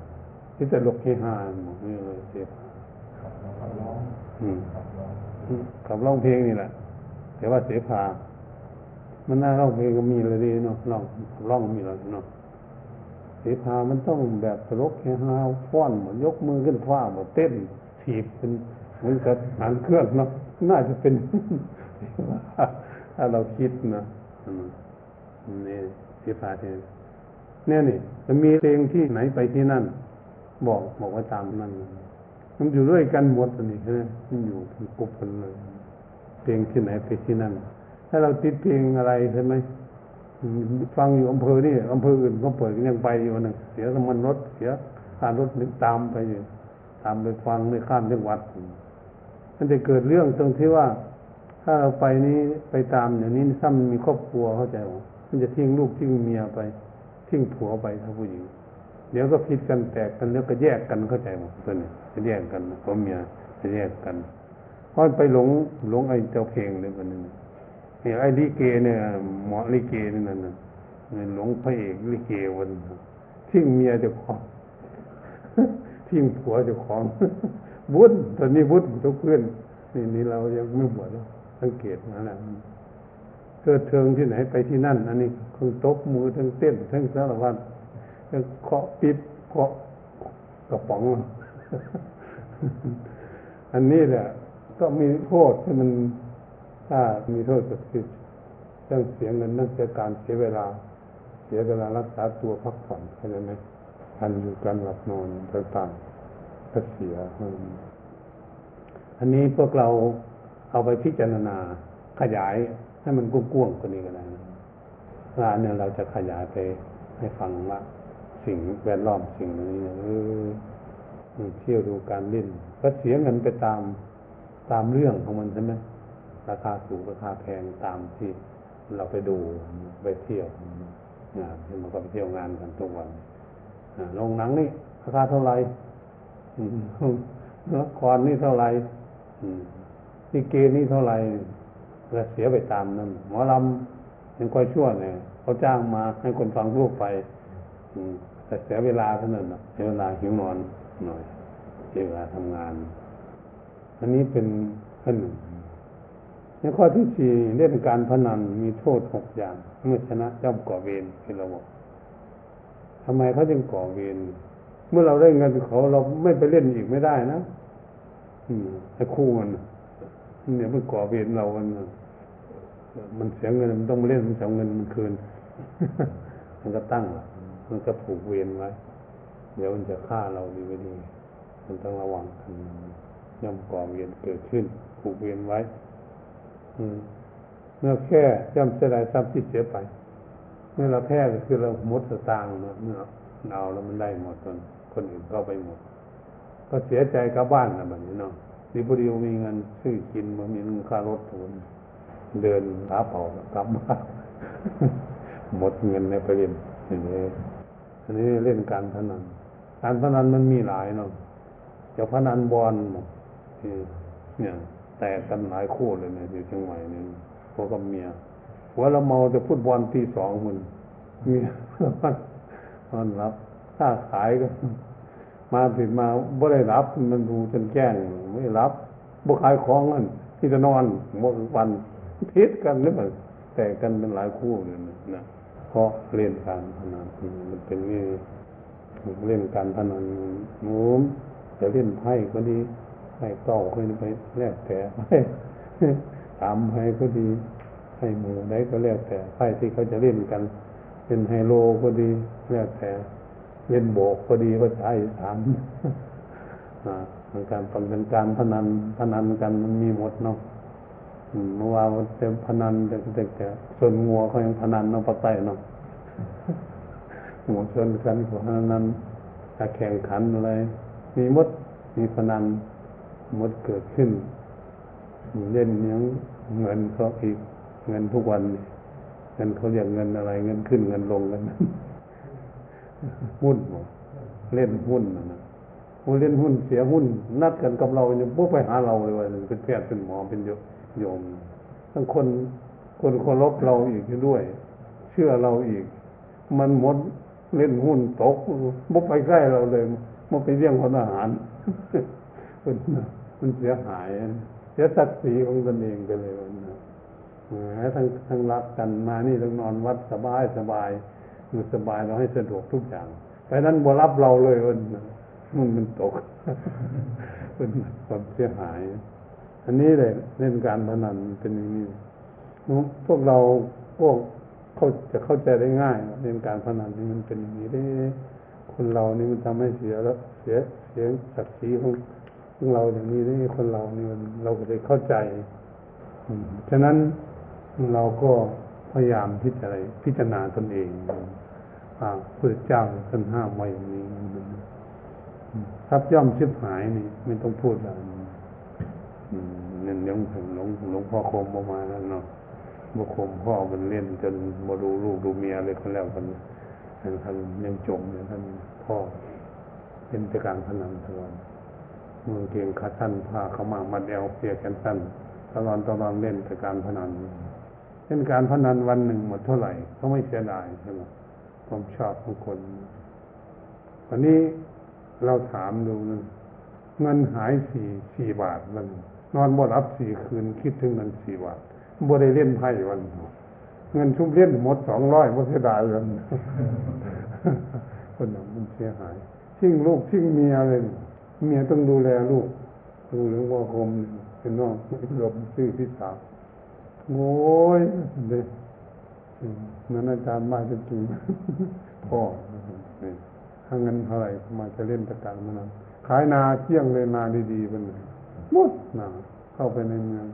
Speaker 1: ที่จะลกเฮฮาหมดนี่เลยเสภา ขับร้องขับร้องเพลงนี่แหละ แต่ว่าเสภามันน่าร้องเพลงก็มีเลยดีเนาะร้องร้องมีเลยเนาะเสภามันต้องแบบตลกแค่ฮาวฟ้อนเหมือนยกมือขึ้นฟ้าเหมือนเต้นถีบเป็นเหมือนกับหานเครื่องเนาะน่าจะเป็นถ้าเราคิดนะนี่เสภาเนี่ยเนี่ยนี่จะมีเพลงที่ไหนไปที่นั่น บอกบอกว่าตามนั่น มันอยู่ด้วยกันหมดนี่ใช่ไหมมันอยู่เป็นกบกันเลย เพลงที่ไหนไปที่นั่น ถ้าเราติดเพลงอะไรใช่ไหมฟังอยู่อำเภอนี่อำเภออื่นก็เปิดยังไปอยู่นึงเสียน้ำมันรถเสียการรถนึกตามไปอยู่ตามไปฟังในข้ามจังหวัดมันจะเกิดเรื่องตรงที่ว่า ถ้าเราไปนี้ไปตามอย่างนี้ซ้ำมีครอบครัวเข้าใจว่ามันจะทิ้งลูกทิ้งเมียไป ทิ้งผัวไปถ้าผู้หญิง เดี๋ยวก็ผิดกันแตกกันแล้วก็แยกกันเข้าใจหมดตัวนี้จะแยกกันเพราะเมียจะแยกกันเพราะไปหลงหลงไอ้เจ้าเพลงเลยมันนึงเนี่ยไอ้ลิเกเนี่ยหมอลิเกนี่นั่นน่ะหลงพระเอกลิเกวันทิ้งเมียเจ้าของทิ้งผัวเจ้าของบุญตอนนี้บุญทุกเพื่อนนี่นี่เรายังไม่บวชแล้วสังเกตมาแล้วเกิดเทิงที่ไหนไปที่นั่น อันนี้คือตบมือทั้งเต้นทั้งสารพัด เคาะปิดเคาะกระป๋อง อันนี้แหละก็มีโทษที่มันถ้ามีโทษก็คือเรื่องเสียเงินนั่งเสียการเสียเวลา เสียเวลารักษาตัวพักผ่อนเข้าใจไหมการอยู่การหลับนอนต่างๆก็เสียอันนี้พวกเราเอาไปพิจารณาขยายให้มันกว้างๆกว่านี้ก็ได้นะว่าเนี่ยเราจะขยายไปให้ฟังว่า สิ่งแวดล้อมสิ่งนี้เออเที่ยวดูการเล่น ก็เสียเงินไปตามตามเรื่องของมันใช่ไหมราคาสูงราคาแพงตามที่เราไปดูไปเที่ยวงานที่มันก็ไปเที่ยวงานกันทุกวันลงหนังนี่ราคาเท่าไหร่ละครนี่เท่าไหร่ที่เกนี่เท่าไหร่ก็เสียไปตามนั้นหมอลำยังค่อยชั่วเนี่ยเขาจ้างมาให้คนฟังรูปไป แต่เสียเวลาเท่านั้นเสียเวลาหิวนอนหน่อยเสียเวลาทำงาน อันนี้เป็นขั้นหนึ่งในข้อที่สี่เล่นการพนันมีโทษหกอย่าง เมื่อชนะย่อมก่อเวรที่เราบอกทำไมเขาจึงก่อเวรเมื่อเราได้เงินเขาเราไม่ไปเล่นอีกไม่ได้นะอืมไอ้คู่มันเนี่ยมันก่อเวรเรามันมันเสียเงินมันต้องมาเล่นมันเสียเงินมันคืน มันก็ตั้ง มันก็ผูกเวรไว้ เดี๋ยวมันจะฆ่าเราดีไม่ดี มันต้องระวังกันย่อมก่อเวรเกิดขึ้น ผูกเวรไว้เมื่อแค่ย่อมเสียดายทรัพย์ที่เสียไป เมื่อเราแพ้ก็คือเราหมดสตางค์เมื่อเอาแล้วมันได้หมดคนคนอื่นก็ไปหมด ก็เสียใจกับบ้านนะแบบนี้เนาะดีพอดีมีเงินซื้อกินมันมีเงินค่ารถทุนเดินหาเผากลับบ้านหมดเงินในประเด็นอย่างนี้ อันนี้เล่นการพนัน การพนันมันมีหลายเนาะจะพนันบอลเนี่ย แต่กันหลายคู่เลยเนี่ยอยู่เชียงใหม่เนี่ยพวกกับเมียหัวเราเมาจะฟุตบอลตีสองมันเมียมันรับถ้าขายก็ มาถึงมาบ่ได้รับ มันดูจนแจ้งไม่รับบ่ขายของนั่นที่จะนอนหมดวันพิษกันหรือเปล่าแต่กันเป็นหลายคู่เลยนะ เพราะเล่นการพนันมันเป็นนี่เล่นการพนันหมูจะเล่นไพ่ก็ดีให้เก้าให้ไปแลกแต่ให้ตามให้ก็ดีให้หมูได้ก็แลกแต่ไพ่ที่เขาจะเล่นกันเป็นไฮโลก็ดีแลกแต่เล่นโบกก็ดีก็ใช้ถามการฟังเป็นการพนันพนันกันมันมีหมดเนาะ เมื่อวานมันเป็นพนันแต่แต่ส่วนงัวเขายังพนันเนาะปะไตเนาะหัวชนกันขพนันแข่งขันอะไร มีมดมีพนันมดเกิดขึ้นเล่นยังเงินเขาอีกเงินทุกวันเงินเขาเรียกเงินอะไร เงินขึ้นเงินลงกันหุ้นเล่นหุ้นนะผู้เล่นหุ้นเสียหุ้น นัดกันกับเราเนี่ยพวกไปหาเราเลยว่าเป็นแพทย์เป็นหมอเป็นเยอะ โยมทั้งคนคนเคารพเราอีกด้วย เชื่อเราอีก มันมดเล่นหุ้นตกบุกไปใกล้เราเลยมันไปเลี้ยงคนอาหารมันมันเสียหายเสียศักดิ์ศรีของตนเองไปเลยวันนะทั้งทั้งรักกันมานี่ต้องนอนวัดสบายสบายอยู่สบายเราให้สะดวกทุกอย่างไปนั้นบ่รับเราเลยวันมันมันตกเป็นความเสียหาย อันนี้เลยเล่นการพนันเป็นอย่างนี้พวกเราพวกเขาจะเข้าใจได้ง่ายเล่นการพนันนี่มันเป็นอย่างนี้ได้คนเรานี่มันทำให้เสียแล้วเสียเสียศักดิ์ศรีของของเราอย่างนี้นี่คนเรานี่มันเราก็จะเข้าใจฉะนั้นเราก็พยายามพิจารณาพิจารณาตนเองพระพุทธเจ้าท่านห้ามไว้อย่างนี้ทรัพย์ย่อมชิบหายนี่ไม่ต้องพูดอะไร เงินยังถึงหลวงหลวงพ่อคมประมาณนั้นเนาะบุคมพ่อมันเล่นจนมาดูลูกดูเมียเลยคนแล้วคนท่านยังจมเนี่ยท่านพ่อเป็นต่การพนันตลอดมือเกียงขาสั้นผ้าเขามามัดเอวเปียกแขนสั้นตลอดตลอดเล่นแต่การพนันเป็นการพนันวันหนึ่งหมดเท่าไหร่เขาไม่เสียดายใช่ไหมความชอบของคนวันนี้เราถามดูนะเงินหายสี่สี่บาทมัน นอนบ่รับสี่คืนคิดถึงเงินสี่บาทบ่ได้เล่นไพ่วัน เงินชุ่มเล่นหมดสองร้อยบ่เสียดายกันคนนั้นมันเสียหายทิ้งลูกทิ้งเมียเลยเมียต้องดูแลลูกดูเรื่องว่าคมเป็นน้องหลบซื้อพี่สาวโง่ยเด็กนั้นอาจารย์มาจะจริงพ่อถ้าเงินเท่าไหร่มาจะเล่นตะการมันนั้นขายนาเที่ยงเลยนาดีๆเป็นห มุดนาเข้าไปในเมือง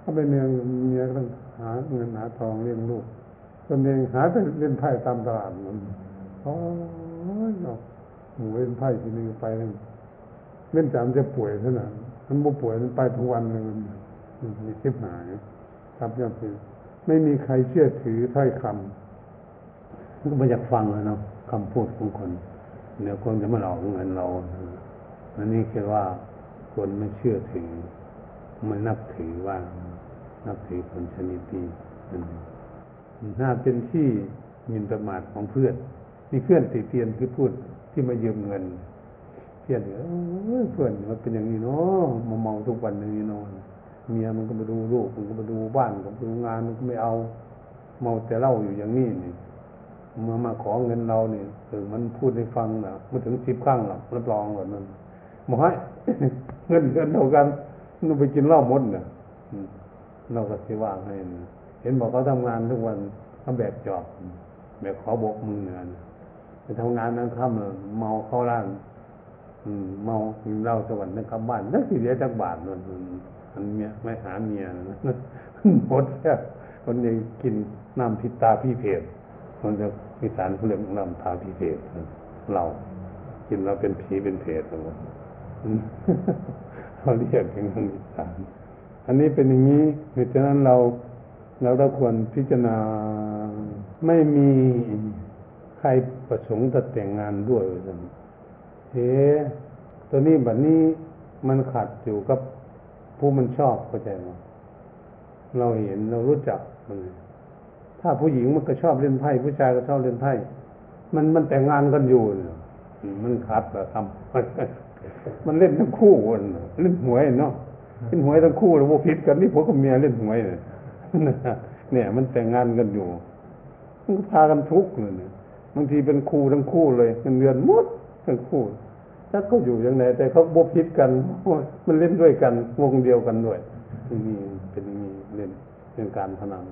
Speaker 1: เข้าไปเมืองเมียก็ต้องหาเงินหาทองเลี้ยงลูกตนเองหาแต่เล่นไพ่ตามตลาดมันโอ้ยเนาะหมูเล่นไพ่ทีนึงไปเล่นจามจะป่วยเท่านั้นมันบ่ป่วยมันไปทุกวันเลยมันมีชิบหายครับยอดคือไม่มีใครเชื่อถือถ้อยคำก็ไม่อยากฟังเลยเนาะคำพูดของคนเดี๋ยวคนจะมาหลอกเงินเราอันนี้คือว่า คนไม่เชื่อถือ ไม่นับถือว่า นับถือคนชนิดดีถ้าเป็นที่มินประมาทของเพื่อนนี่เพื่อนติเตียนคือพูดที่มายืมเงินเพื่อนเออเพื่อนมันเป็นอย่างนี้เนาะมาเมาทุกวันอย่างนี้นอนเมียมันก็มาดูลูกมันก็มาดูบ้านมันก็มาดูงานมันก็ไม่เอา เมาแต่เล่าอยู่อย่างนี้นี่เมื่อมาขอเงินเราเนี่ยเออมันพูดให้ฟังนะมาถึงสิบครั้งหรอกรับรองแบบนั้นบอกให้ เงินเงินเท่ากันนู่ไปกินเหล้าหมดเนี่ยเราก็สิว่างให้นะเห็นบอกเขาทำงานทุกวันเขาแบบจอบแบบขอบกมือเนี่ยไปทำงานนั้นค่ำเลยเมาเข้าร้านเมากินเหล้าสวรรค์นะครับบ้านนั่นสิเดียจักบาทนั่นมันเมียไม่หาเมียนะหมดแค่คนเองกินน้ำพิตาพี่เพศมันจะมีสารเขาเรียกน้ำตาพี่เพศเรากินแล้วเป็นผีเป็นเพศอะไร เขาเรียกอย่างนั้นสารอันนี้เป็นอย่างนี้เพราะฉะนั้นเราเราต้องควรพิจารณาไม่มีใครประสงค์จะแต่งงานด้วยเลยเฮ้ตัวนี้แบบนี้มันขัดอยู่กับผู้มันชอบเข้าใจไหมเราเห็นเรารู้จักมันถ้าผู้หญิงมันก็ชอบเล่นไพ่ผู้ชายก็ชอบเล่นไพ่มันมันแต่งงานกันอยู่มันขัดแบบทำ มันเล่นทั้งคู่นเล่นหวยเนาะเล่นหวยทั้งคู่แล้วพวกพิษกันนี่พวกับเมียเล่นหวยเนี่ยเนี่ย มันแต่งงานกันอยู่มันพากันทุกข์เลยบางทีเป็นคู่ทั้งคู่เลยเงินเดือนมดทั้งคู่ถ้าเขาอยู่อย่างไรแต่เขาบวพิษกันมันเล่นด้วยกันวงเดียวกันด้วยมีเป็นมีเล่นเรื่องการพนัน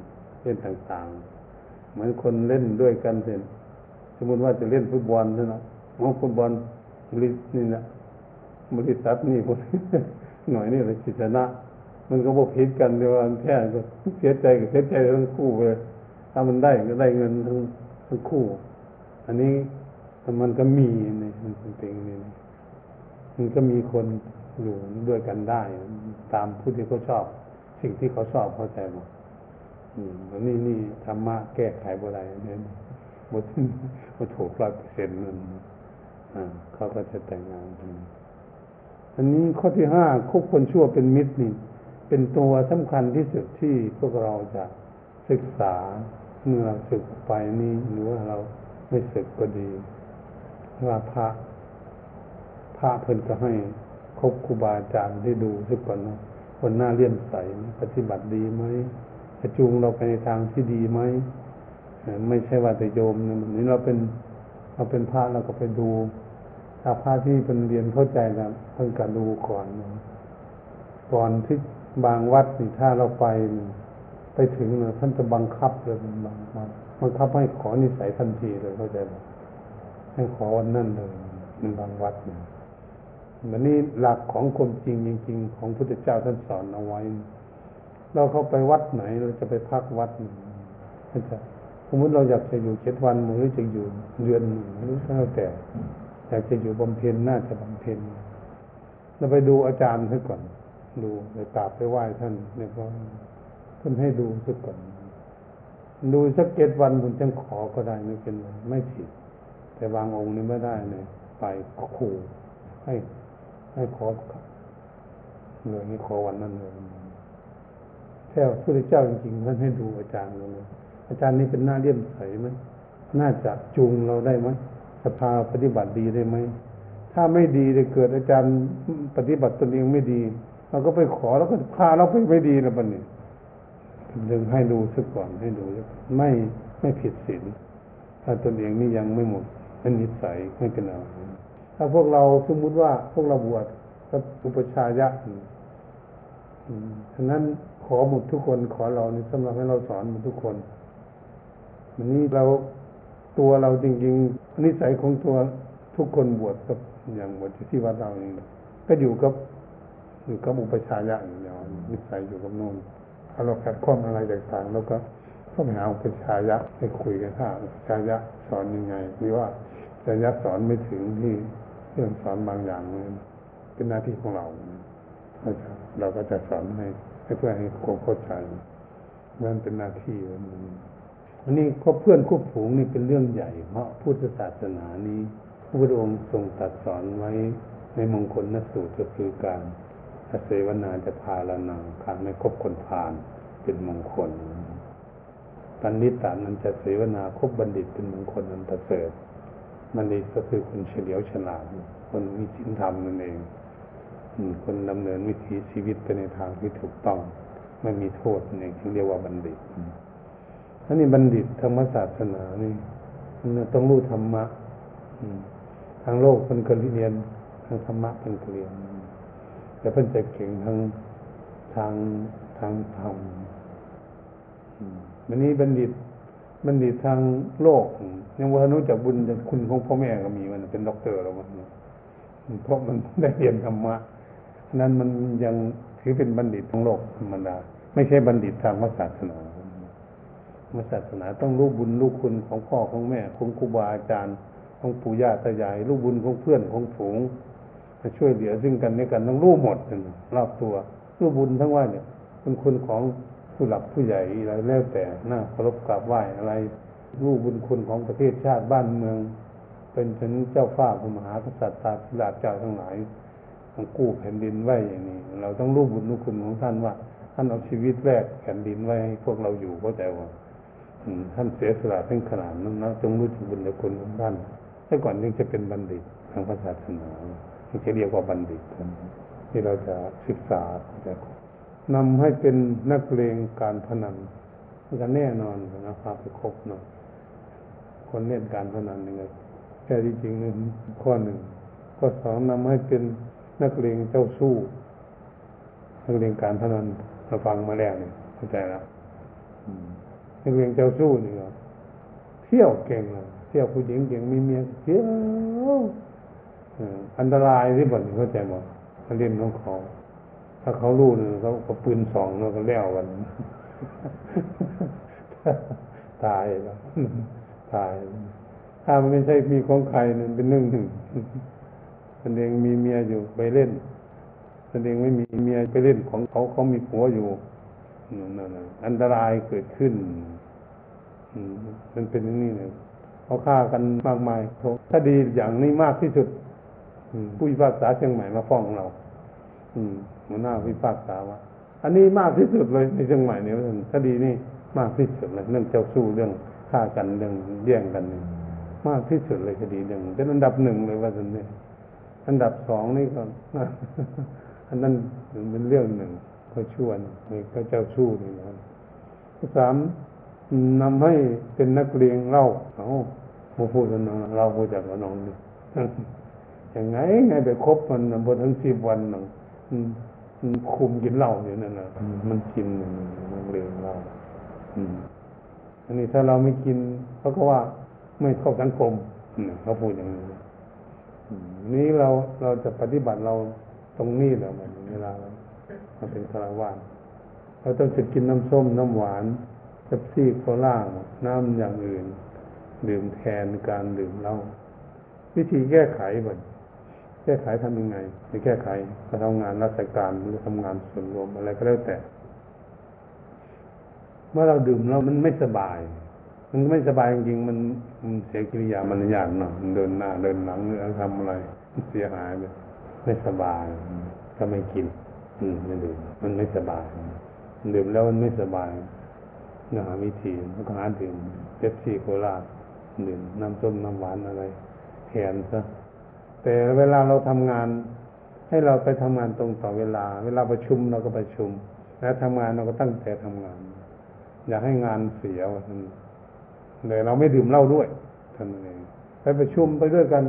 Speaker 1: เล่นต่างๆ เหมือนคนเล่นด้วยกันเห็นสมมติว่าจะเล่นฟุตบอลใช่ไหมองฟุตบอลบรินี่นะ บริษัทนี่คนหน่อยนี่เลยชนะ มันก็บวพิษกันเดียวกันแพ้ก็เสียใจกับเสียใจทั้งคู่เลยถ้ามันได้ก็ได้เงินทั้งทั้งคู่ อันนี้แต่มันก็มีนี่มันเป็นนี่มันก็มีคนอยู่ด้วยกันได้ ตามผู้ที่เขาชอบ สิ่งที่เขาชอบเข้าใจหมดอืมนี่นี่ธรรมะแก้ไขบ่ได้เนี่ยหมดหมดถูกร้อยเปอร์เซ็นต์นั่นอ่าเขาก็จะแต่งงานกัน อันนี้ข้อที่ห้าคบคนชั่วเป็นมิตรนี่ เป็นตัวสำคัญที่สุดที่พวกเราจะศึกษาเมื่อเราศึกไปนี่หรือว่าเราไม่ศึกก็ดีว่าพระพระเพิ่นก็ให้คบครูบาอาจารย์ได้ดูสักก่อนนะคนหน้าเลี่ยมใสปฏิบัติดีไหมจะจูงเราไปในทางที่ดีไหมไม่ใช่ว่าแต่โยมนี่เราเป็นเราเป็นพระเราก็ไปดู ถ้าพระที่เป็นเรียนเข้าใจนะเพิ่งการดูก่อนก่อนที่บางวัดนี่ถ้าเราไปไปถึงเนะท่านจะบังคับเลยบางบังคับให้ขอนิสัยทันทีเลยเข้าใจไหมให้ขอวันนั่นเลยในบางวัดเนี่ยมันนี่หลักของความจริงจริง ๆ ของพุทธเจ้าท่านสอนเอาไว้ เราเข้าไปวัดไหนเราจะไปพักวัดท่านจะสมมติเราอยากจะอยู่เจ็ดวันหรือจะอยู่เดือนหนึ่งหรือแล้วแต่ อยากจะอยู่บำเพ็ญน่าจะบำเพ็ญเราไปดูอาจารย์ท่านก่อน ดูไปกราบไปไหว้ท่านเนี่ยก็ท่านให้ดูสักก่อน ดูสักเจ็ดวันคุณจังขอก็ได้ไม่เป็นไรไม่ผิด แต่บางองค์นี่ไม่ได้เนี่ยไปขู่ให้ให้ขอเลยนี่ขอวันนั้นเลยแค่พระพุทธเจ้าจริงๆท่านให้ดูอาจารย์เราเลยอาจารย์นี่เป็นหน้าเลี่ยมใสไหมน่าจะจูงเราได้ไหม สภาปฏิบัติดีได้ไหมถ้าไม่ดีจะเกิดอาจารย์ปฏิบัติตนเองไม่ดีเราก็ไปขอแล้วก็พาเราไปไม่ดีนะบัดนี้ดึงให้ดูซะก่อนให้ดูไม่ไม่ผิดศีลถ้าตนเองนี่ยังไม่หมดเป็นนิสัยไม่เป็นอะไรถ้าพวกเราสมมุติว่าพวกเราบวชก็อุปชายะฉะนั้นขอหมดทุกคนขอเรานี่สำหรับให้เราสอนหมดทุกคนวันนี้เรา ตัวเราจริง ๆ นิสัยของตัวทุกคนบวชกับอย่างบวชที่วัดเราเองก็อยู่กับอยู่กับอุปชายะอย่างเดียวนิสัยอยู่กับโน่นถ้าเราขัดข้องอะไรต่างๆแล้วก็ต้องหาอุปชายะให้คุยกันถ้าอุปชายะสอนยังไงหรือว่าชายะสอนไม่ถึงที่เรื่องสอนบางอย่างเป็นหน้าที่ของเราเราก็จะสอนให้ให้เพื่อให้ความเข้าใจนั่นเป็นหน้าที่ อันนี้ก็เพื่อนควบฝูงนี่เป็นเรื่องใหญ่ เพราะพุทธศาสนานี้พระพุทธองค์ทรงตรัสสอนไว้ในมงคลนสูตรก็คือการเสวนาจะพาลนาการไม่คบคนพาลเป็นมงคลปันนิตานันจะเสวนาคบบัณฑิตเป็นมงคลนันประเสริฐบัณฑิตก็คือคนเฉลียวฉลาดคนมีศีลธรรมนั่นเองคนดำเนินวิถีชีวิตไปในทางที่ถูกต้อง ไม่มีโทษนี่เรียกว่าบัณฑิต อันนี้บัณฑิตธรรมศาสนานี่มันต้องรู้ธรรมะทางโลกเป็นก็เรียนทางธรรมะเป็นก็เรียนแต่เพิ่นจะเก่งทางทางทางธรรมวันนี้บัณฑิตบัณฑิตทางโลก ยังว่ารู้จักบุญคุณของพ่อแม่ก็มีมันเป็นด็อกเตอร์แล้วมันเพราะมันได้เรียนธรรมะนั้นมันยังถือเป็นบัณฑิตทางโลกธรรมดาไม่ใช่บัณฑิตทางศาสนา ศาสนาต้องรู้บุญรู้คุณของพ่อของแม่ของครูบาอาจารย์ ของปู่ย่าตายายรู้บุญของเพื่อนของฝูงจะช่วยเหลือซึ่งกันในกันต้องรู้หมดรอบตัวรู้บุญทั้งว่าเนี่ยเป็นคนของผู้หลักผู้ใหญ่อะไรแล้วแต่หน้าเคารพกราบไหว้อะไรรู้บุญคุณของประเทศชาติบ้านเมือง เป็นถึงเจ้าฟ้าพระมหากษัตริย์ตาธิราชเจ้าทั้งหลายต้องกู้แผ่นดินไว้อย่างนี้ เราต้องรู้บุญรู้คุณของท่านว่า ท่านเอาชีวิตแรกแผ่นดินไว้ให้พวกเราอยู่เข้าใจว่า ท่านเสียสละทั้งขนาดนั้นนะจงรู้ถึงบุญคุณของท่านแต่ก่อนยังจะเป็นบัณฑิตทางศาสนาที่จะเรียกว่าบัณฑิตที่เราจะศึกษาจะนำให้เป็นนักเลงการพนันก็แน่นอนนะพาไปครบเนาะคนเล่นการพนันยังไงแค่จริงนึงข้อหนึ่งข้อสองนำให้เป็นนักเลงเจ้าสู้นักเลงการพนันเราฟังมาแล้วเนี่ยเข้าใจแล้ว นักเลงเจ้าสู้นี่ก็เที่ยวเก่งเลยเที่ยวผู้หญิงเก่งมีเมียเที่ยวอันตรายที่บ่นเข้าใจมั้เขาเล่นของเขาถ้าเขารู้เนี่ยเขาก็ปืนสองแล้วก็แล้วกันตายแล้วตาย ถ้ามันไม่ใช่มีของใครนั่นเป็นเรื่องหนึ่งแสดงมีเมียอยู่ไปเล่นแสดงไม่มีเมียไปเล่นของเขาเขามีผัวอยู่ อันตรายเกิดขึ้นมันเป็นอย่างนี้เลยเขาฆ่ากันมากมายถ้าดีอย่างนี้มากที่สุดผู้พิพากษาเชียงใหม่มาฟ้องเรา อืมหัวหน้าพิพากษาว่า อันนี้มากที่สุดเลยในเชียงใหม่เนี่ยคดีนี้มากที่สุดเลยเรื่องเจ้าสู้เรื่องฆ่ากันเรื่องแย่งกันนี่มากที่สุดเลยคดีหนึ่งเป็นอันดับหนึ่งเลยว่าสันนี่อันดับสองนี่ก็อันนั้นเป็นเรื่องหนึ่ง เขาชวนนี่ก็เจ้าสู้นี่นะสามนำให้เป็นนักเรียนเล่าเอาพูดกันน้องเราพูดจากน้องนี่ยังไงไงไปคบมันบนทั้งสิบวันหนึ่งคุมกินเหล้าอยู่นั่นนะมันกินนักเรียนเล่าอันนี้ถ้าเราไม่กินเขาก็ว่าไม่เข้าสังคมเขาพูดอย่างนี้นี้เราเราจะปฏิบัติเราตรงนี้แหละมันเวลาเรา เป็นคารวะเราต้องจะกินน้ำส้มน้ำหวานเบซี่โคล่าน้ำอย่างอื่น ดื่มแทนการดื่มเหล้าวิธีแก้ไขบ่นแก้ไขทำยังไงจะแก้ไขก็ทำงานราชการหรือทำงานส่วนรวมอะไรก็แล้วแต่ เมื่อเราดื่มแล้วมันไม่สบาย มันไม่สบายจริงๆมันมันเสียกิริยามารยาทเนาะเดินหน้าเดินหลังหรือทำอะไรเสียหายไปไม่สบายถ้าไม่กิน อืมไม่ดื่มมันไม่สบายดื่มแล้วมันไม่สบายเนื้อหาวิธีมันก็หาดื่มเป๊ปซี่โคลาดื่มน้ำส้มน้ำหวานอะไรแทนซะแต่เวลาเราทำงาน ให้เราไปทำงานตรงต่อเวลา เวลาประชุมเราก็ประชุม แล้วทำงานเราก็ตั้งใจทำงาน อย่าให้งานเสียท่านเลยเราไม่ดื่มเหล้าด้วยท่านเองไปประชุมไปด้วยกัน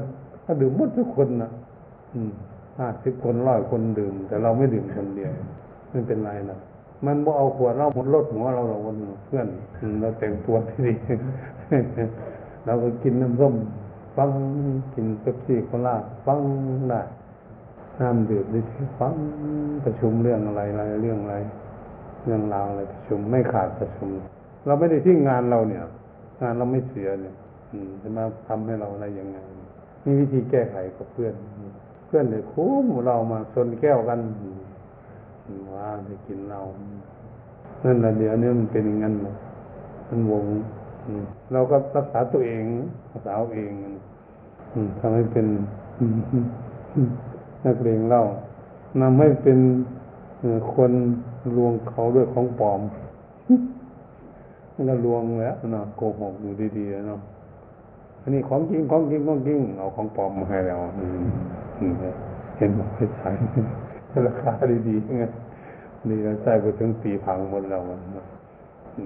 Speaker 1: ถ้าดื่มหมดทุกคนนะอืม ห้าสิบคนร้อยคนดื่ม แต่เราไม่ดื่มคนเดียวไม่เป็นไรนะมันบ่เอาขวดเราหมดรถหัวเราเราเพื่อนเราแต่งตัวที่ดีเราก็กินน้ำส้มฟังกินเป๊ปซี่โคลาฟังได้ห้ามดื่มดิฟังประชุมเรื่องอะไรอะไรเรื่องอะไร เรื่องราวอะไรประชุมไม่ขาดประชุม เราไม่ได้ทิ้งงานเราเนี่ย งานเราไม่เสียเนี่ยอืมจะมาทำให้เราอะไรยังไงมีวิธีแก้ไขกับเพื่อน พื่อนเลยคุ้มเรามาชนแก้วกันว่าจะกินเรานั่นแหละเดี๋ยวนี้มันเป็นอย่างนั้นมันวงเราก็รักษาตัวเองรักษาเองทำให้เป็นนักเลงเล่านำให้เป็นคนลวงเขาด้วยของปลอมมันก็ลวงแล้วนะโกหกอยู่ดีๆเนาะอันนี้ของจริงของจริงของจริงเอาของปลอมมาให้เรา เห็นบอกให้ใช้ราคาดีๆไงนี่เราใช้ไปถึงปีพังหมดแล้วนะ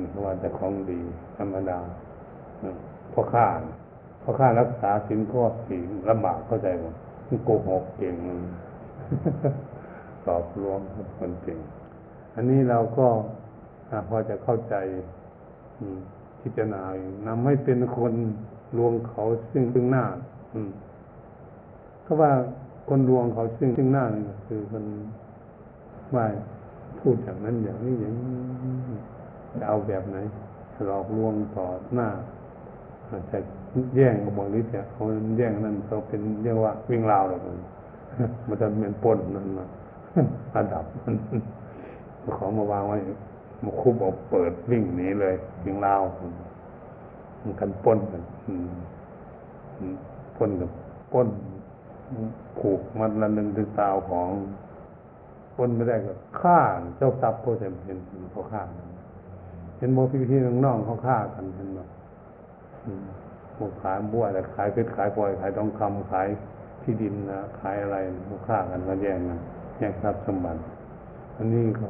Speaker 1: เพราะว่าจะของดีธรรมดาเพราะข้าเพราะข้ารักษาสินข้อสีลำบากเข้าใจไหมโกหกเก่งสอบรวมคนเก่ง อันนี้เราก็พอจะเข้าใจพิจารณานำให้เป็นคนลวงเขาซึ่งซึ่งหน้าอืมก็ว่า คนลวงเขาซึ่งซึ่งหน้าคือคนว่าพูดอย่างนั้นอย่างนี้อย่างจะเอาแบบไหนหลอกลวงต่อหน้าจะแย่งกับบางทีแต่เขาแย่งนั่นเขาเป็นเรียกว่าวิ่งราวหรอกมันจะเป็นปนนั่นมาระดับมันของมาวางไว้มาคุบเอาเปิดวิ่งหนีเลยวิ่งราวมันกันปนกันปนกับป้น ผูกมันละหนึ่งถึงสาวของป้นไม่ได้ก็ฆ่าเจ้าทรัพย์พวกจะเห็นเขาฆ่าเห็นโมพี่พี่น้องๆเขาฆ่ากันเห็นไหมพวกขายบัวแต่ขายเพชรขายพลอยขายทองคำขายที่ดินนะขายอะไรพวกฆ่ากันมาแย่งกันแย่งทรัพย์สมบัติอันนี้ก็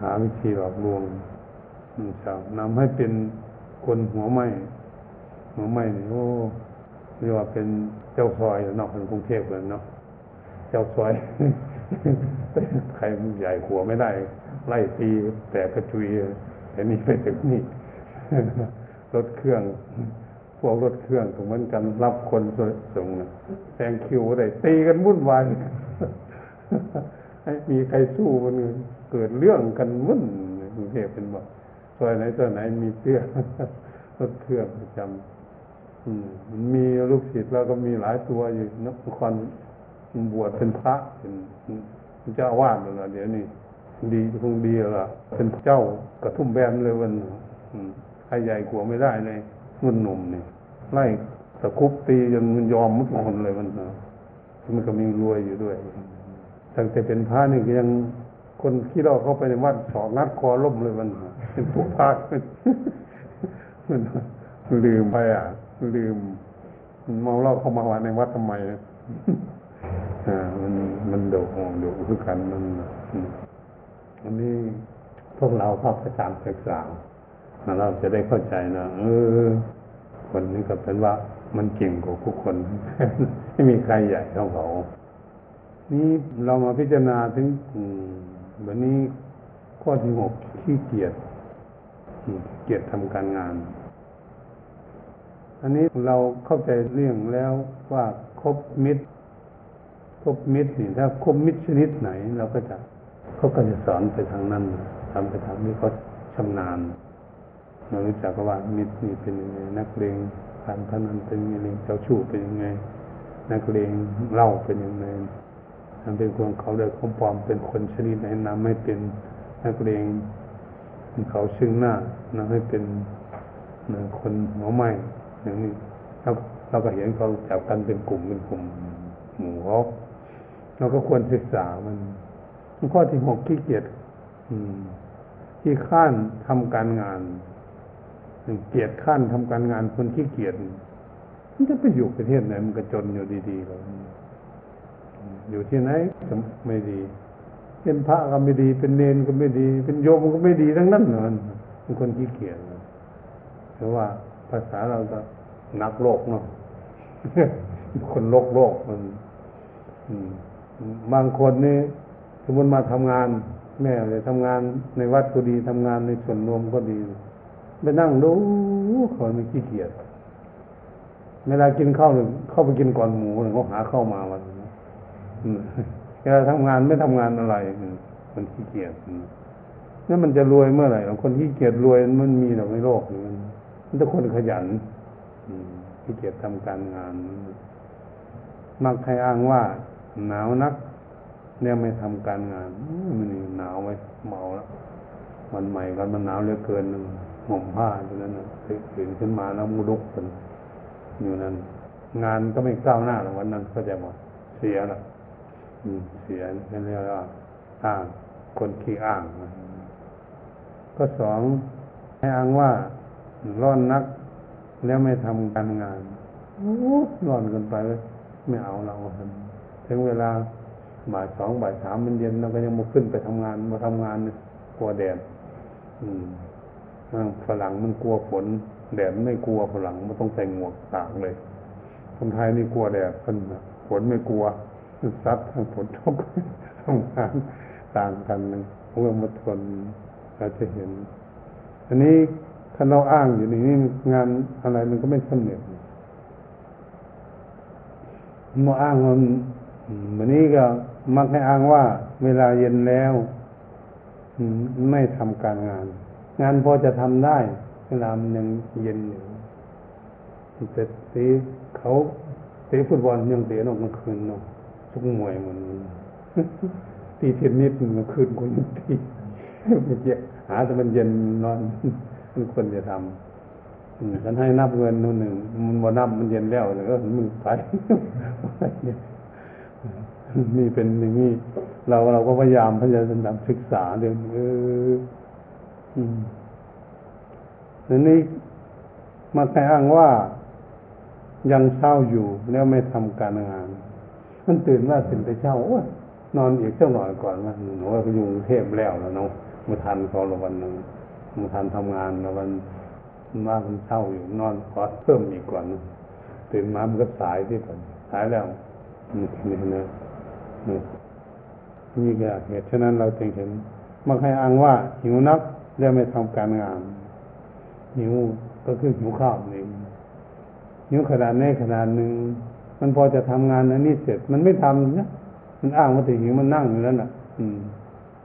Speaker 1: หาวิธีหลอกลวงชาวนำให้เป็นคนหัวไหมหัวไหมนี่โอ้เรียกว่าเป็น เจ้าซอยนอกของกรุงเทพเลยเนาะเจ้าซอยใครใหญ่ขัวไม่ได้ ไล่ตีแต่กระจุยแต่นี่ไปถึงนี่รถเครื่อง พวกรถเครื่องถึงมันกันรับคนส่งแซงคิวได้ตีกันวุ่นวายมีใครสู้มันเกิดเรื่องกันวุ่นกรุงเทพเป็นบ่ซอยไหนซอยไหนมีเสื้อรถเครื่องประจำ มีลูกศิษย์เราก็มีหลายตัวอยู่นักครบวชเป็นพระเป็นเจ้าวาดแล้วเดี๋ยวนี้ดีคงดีล้วเป็นเจ้ากระทุ่มแบนเลยวันใครใหญ่กว่าไม่ได้เลยรุ่นหนุ่มนี่ไล่ตะคุบตีจนมันยอมมุดคนเลยมันมันก็มีรวยอยู่ด้วยตั้งแต่เป็นพระนี่ยังคนขี้เราเข้าไปในวัดสองนัดคอล่มเลยมันเป็นผู้พามันลืมไปอะ ลืมเมาเหล้าเข้ามาวัดในวัดทำไมอ่ามันมันโดดโดดคือกันมันอันนี้พวกเราเข้าประจำศึกษาเราจะได้เข้าใจนะเออ คนนี้ก็เป็นว่ามันเก่งกว่าทุกคน ไม่มีใครใหญ่เท่าเขานี่เรามาพิจารณาถึงวันนี้ข้อที่หกขี้เกียจเกียจทำการงาน อันนี้เราเข้าใจเรื่องแล้วว่าครบมิตรครบมิตรนี่ถ้าครบมิตรชนิดไหน เราก็จะเขาก็จะสอนไปทางนั้นทำไปทางนี้เขาชำนาญเรารู้จักว่ามิตรนี่เป็นยังไงนักเลงการพนันเป็นยังไงเจ้าชู้เป็นยังไง นักเลงเล่าเป็นยังไงทำเป็นคนเขาเลยเขาปลอมเป็นคนชนิดไหนนำให้เป็นนักเลงเขาซึ่งหน้านำให้เป็นคนหัวไม้ อย่างนี้เราเราก็เห็นเขาจับกันเป็นกลุ่มเป็นกลุ่มหมู่เขาเราก็ควรศึกษามันข้อที่หกขี้เกียจที่ข้านทำการงานเกียรติข้านทำการงานคนที่เกียรติมันจะไปอยู่ประเทศไหนมันก็จนอยู่ดีๆเลยอยู่ที่ไหนก็ไม่ดี เป็นพระก็ไม่ดี เป็นเนนก็ไม่ดี เป็นโยมก็ไม่ดีทั้งนั้นเนอนเป็นคนขี้เกียจเพราะว่าภาษาเราก็ นักโลกเนาะคนโลกโลกมันบางคนนี่สมมติมาทำงาน แม่เลยทำงานในวัดก็ดีทำงานในส่วนรวมก็ดีไปนั่งดูเขาไม่ขี้เกียจเวลากินข้าวหนึ่งเข้าไปกินก่อนหมูเขาหาเข้ามาวันเวลาทำงานไม่ทำงานอะไรมันขี้เกียจนั่นมันจะรวยเมื่อไหร่คนขี้เกียจรวยมันมีหรอกในโลกมันมันต้องคนขยัน ขี้เกียจทำการงาน มักใครอ้างว่า หนาวนัก เนี่ยไม่ทำการงานมันหนาวไว้เมาแล้ววันใหม่ก็มันหนาวเหลือเกินหม่มผ้าตรงนั้นตื่นขึ้นมาแล้วมุลุกคนอยู่นั้น งานก็ไม่ก้าวหน้าหรอกวันนั้นก็จะหมดเสียละเสียนั่นเรียกว่าอ้าง คนขี้อ้าง ก็สองให้อ้างว่าร้อนนัก แล้วไม่ทำการงานร้อนเกินไปเลยไม่เอาเราถึงเวลาบ่ายสองบ่ายสามมันเย็นเราก็ยังมาขึ้นไปทำงานมาทำงานเนี่ยกลัวแดดอืมฝรั่งมันกลัวฝนแดดไม่กลัวฝรั่งมันต้องใส่หมวกตากเลย คนไทยนี่กลัวแดดคนฝนไม่กลัวซัดทั้งฝนตกทำงานต่างกันนึงเมื่อมาทนเราจะเห็น อันนี้ ถ้าเราอ้างอยู่ในนี้งานอะไรมันก็ไม่สำเร็จมาอ้างมันวันนี้ก็มักให้อ้างว่า เวลาเย็นแล้วไม่ทำการงาน งานพอจะทำได้ เวลามันยังเย็นอยู่แต่ตีเขาเตะฟุตบอลยังเตะนอกกลางคืนเนาะทุกมวยมันตีเทนนิสมันกลางคืนคนตีไม่เกี่ยหาแต่มันเย็นนอน มันควรจะทำฉันให้นับเงินนู่นหนึ่งมันบ่นับมันเย็นแล้วเลยก็มึงไปนี่เป็นอย่างนี้เราเราก็พยายามพยายามศึกษาเดี๋ยวเอออันนี้มาแต่อ้างว่ายังเช่าอยู่แล้วไม่ทำการงาน มันตื่นว่าตื่นไปเช่าโอ้นอนอีกเจ้าหน่อยก่อนว่าหนูว่าอยู่กรุงเทพแล้วแล้วเนาะมาทันเขาละวันหนึ่ง มาทันทำงานละวันมามันเช่าอยู่นอนขอเพิ่มอีกก่อนตื่นมามันก็สายที่ก่อนสายแล้วนี่นะนี่ก็เหตุฉะนั้นเราจึงเห็นบาใครอ้างว่าหิวนักแล้วไม่ทำการงานหิวก็คือหิวข้าวเองหิวขนาดนี้ขนาดหนึ่งมันพอจะทำงานอันนี้เสร็จมันไม่ทำนะมันอ้างว่าถึงหิวมันนั่งอยู่นั้วน่ะ อืม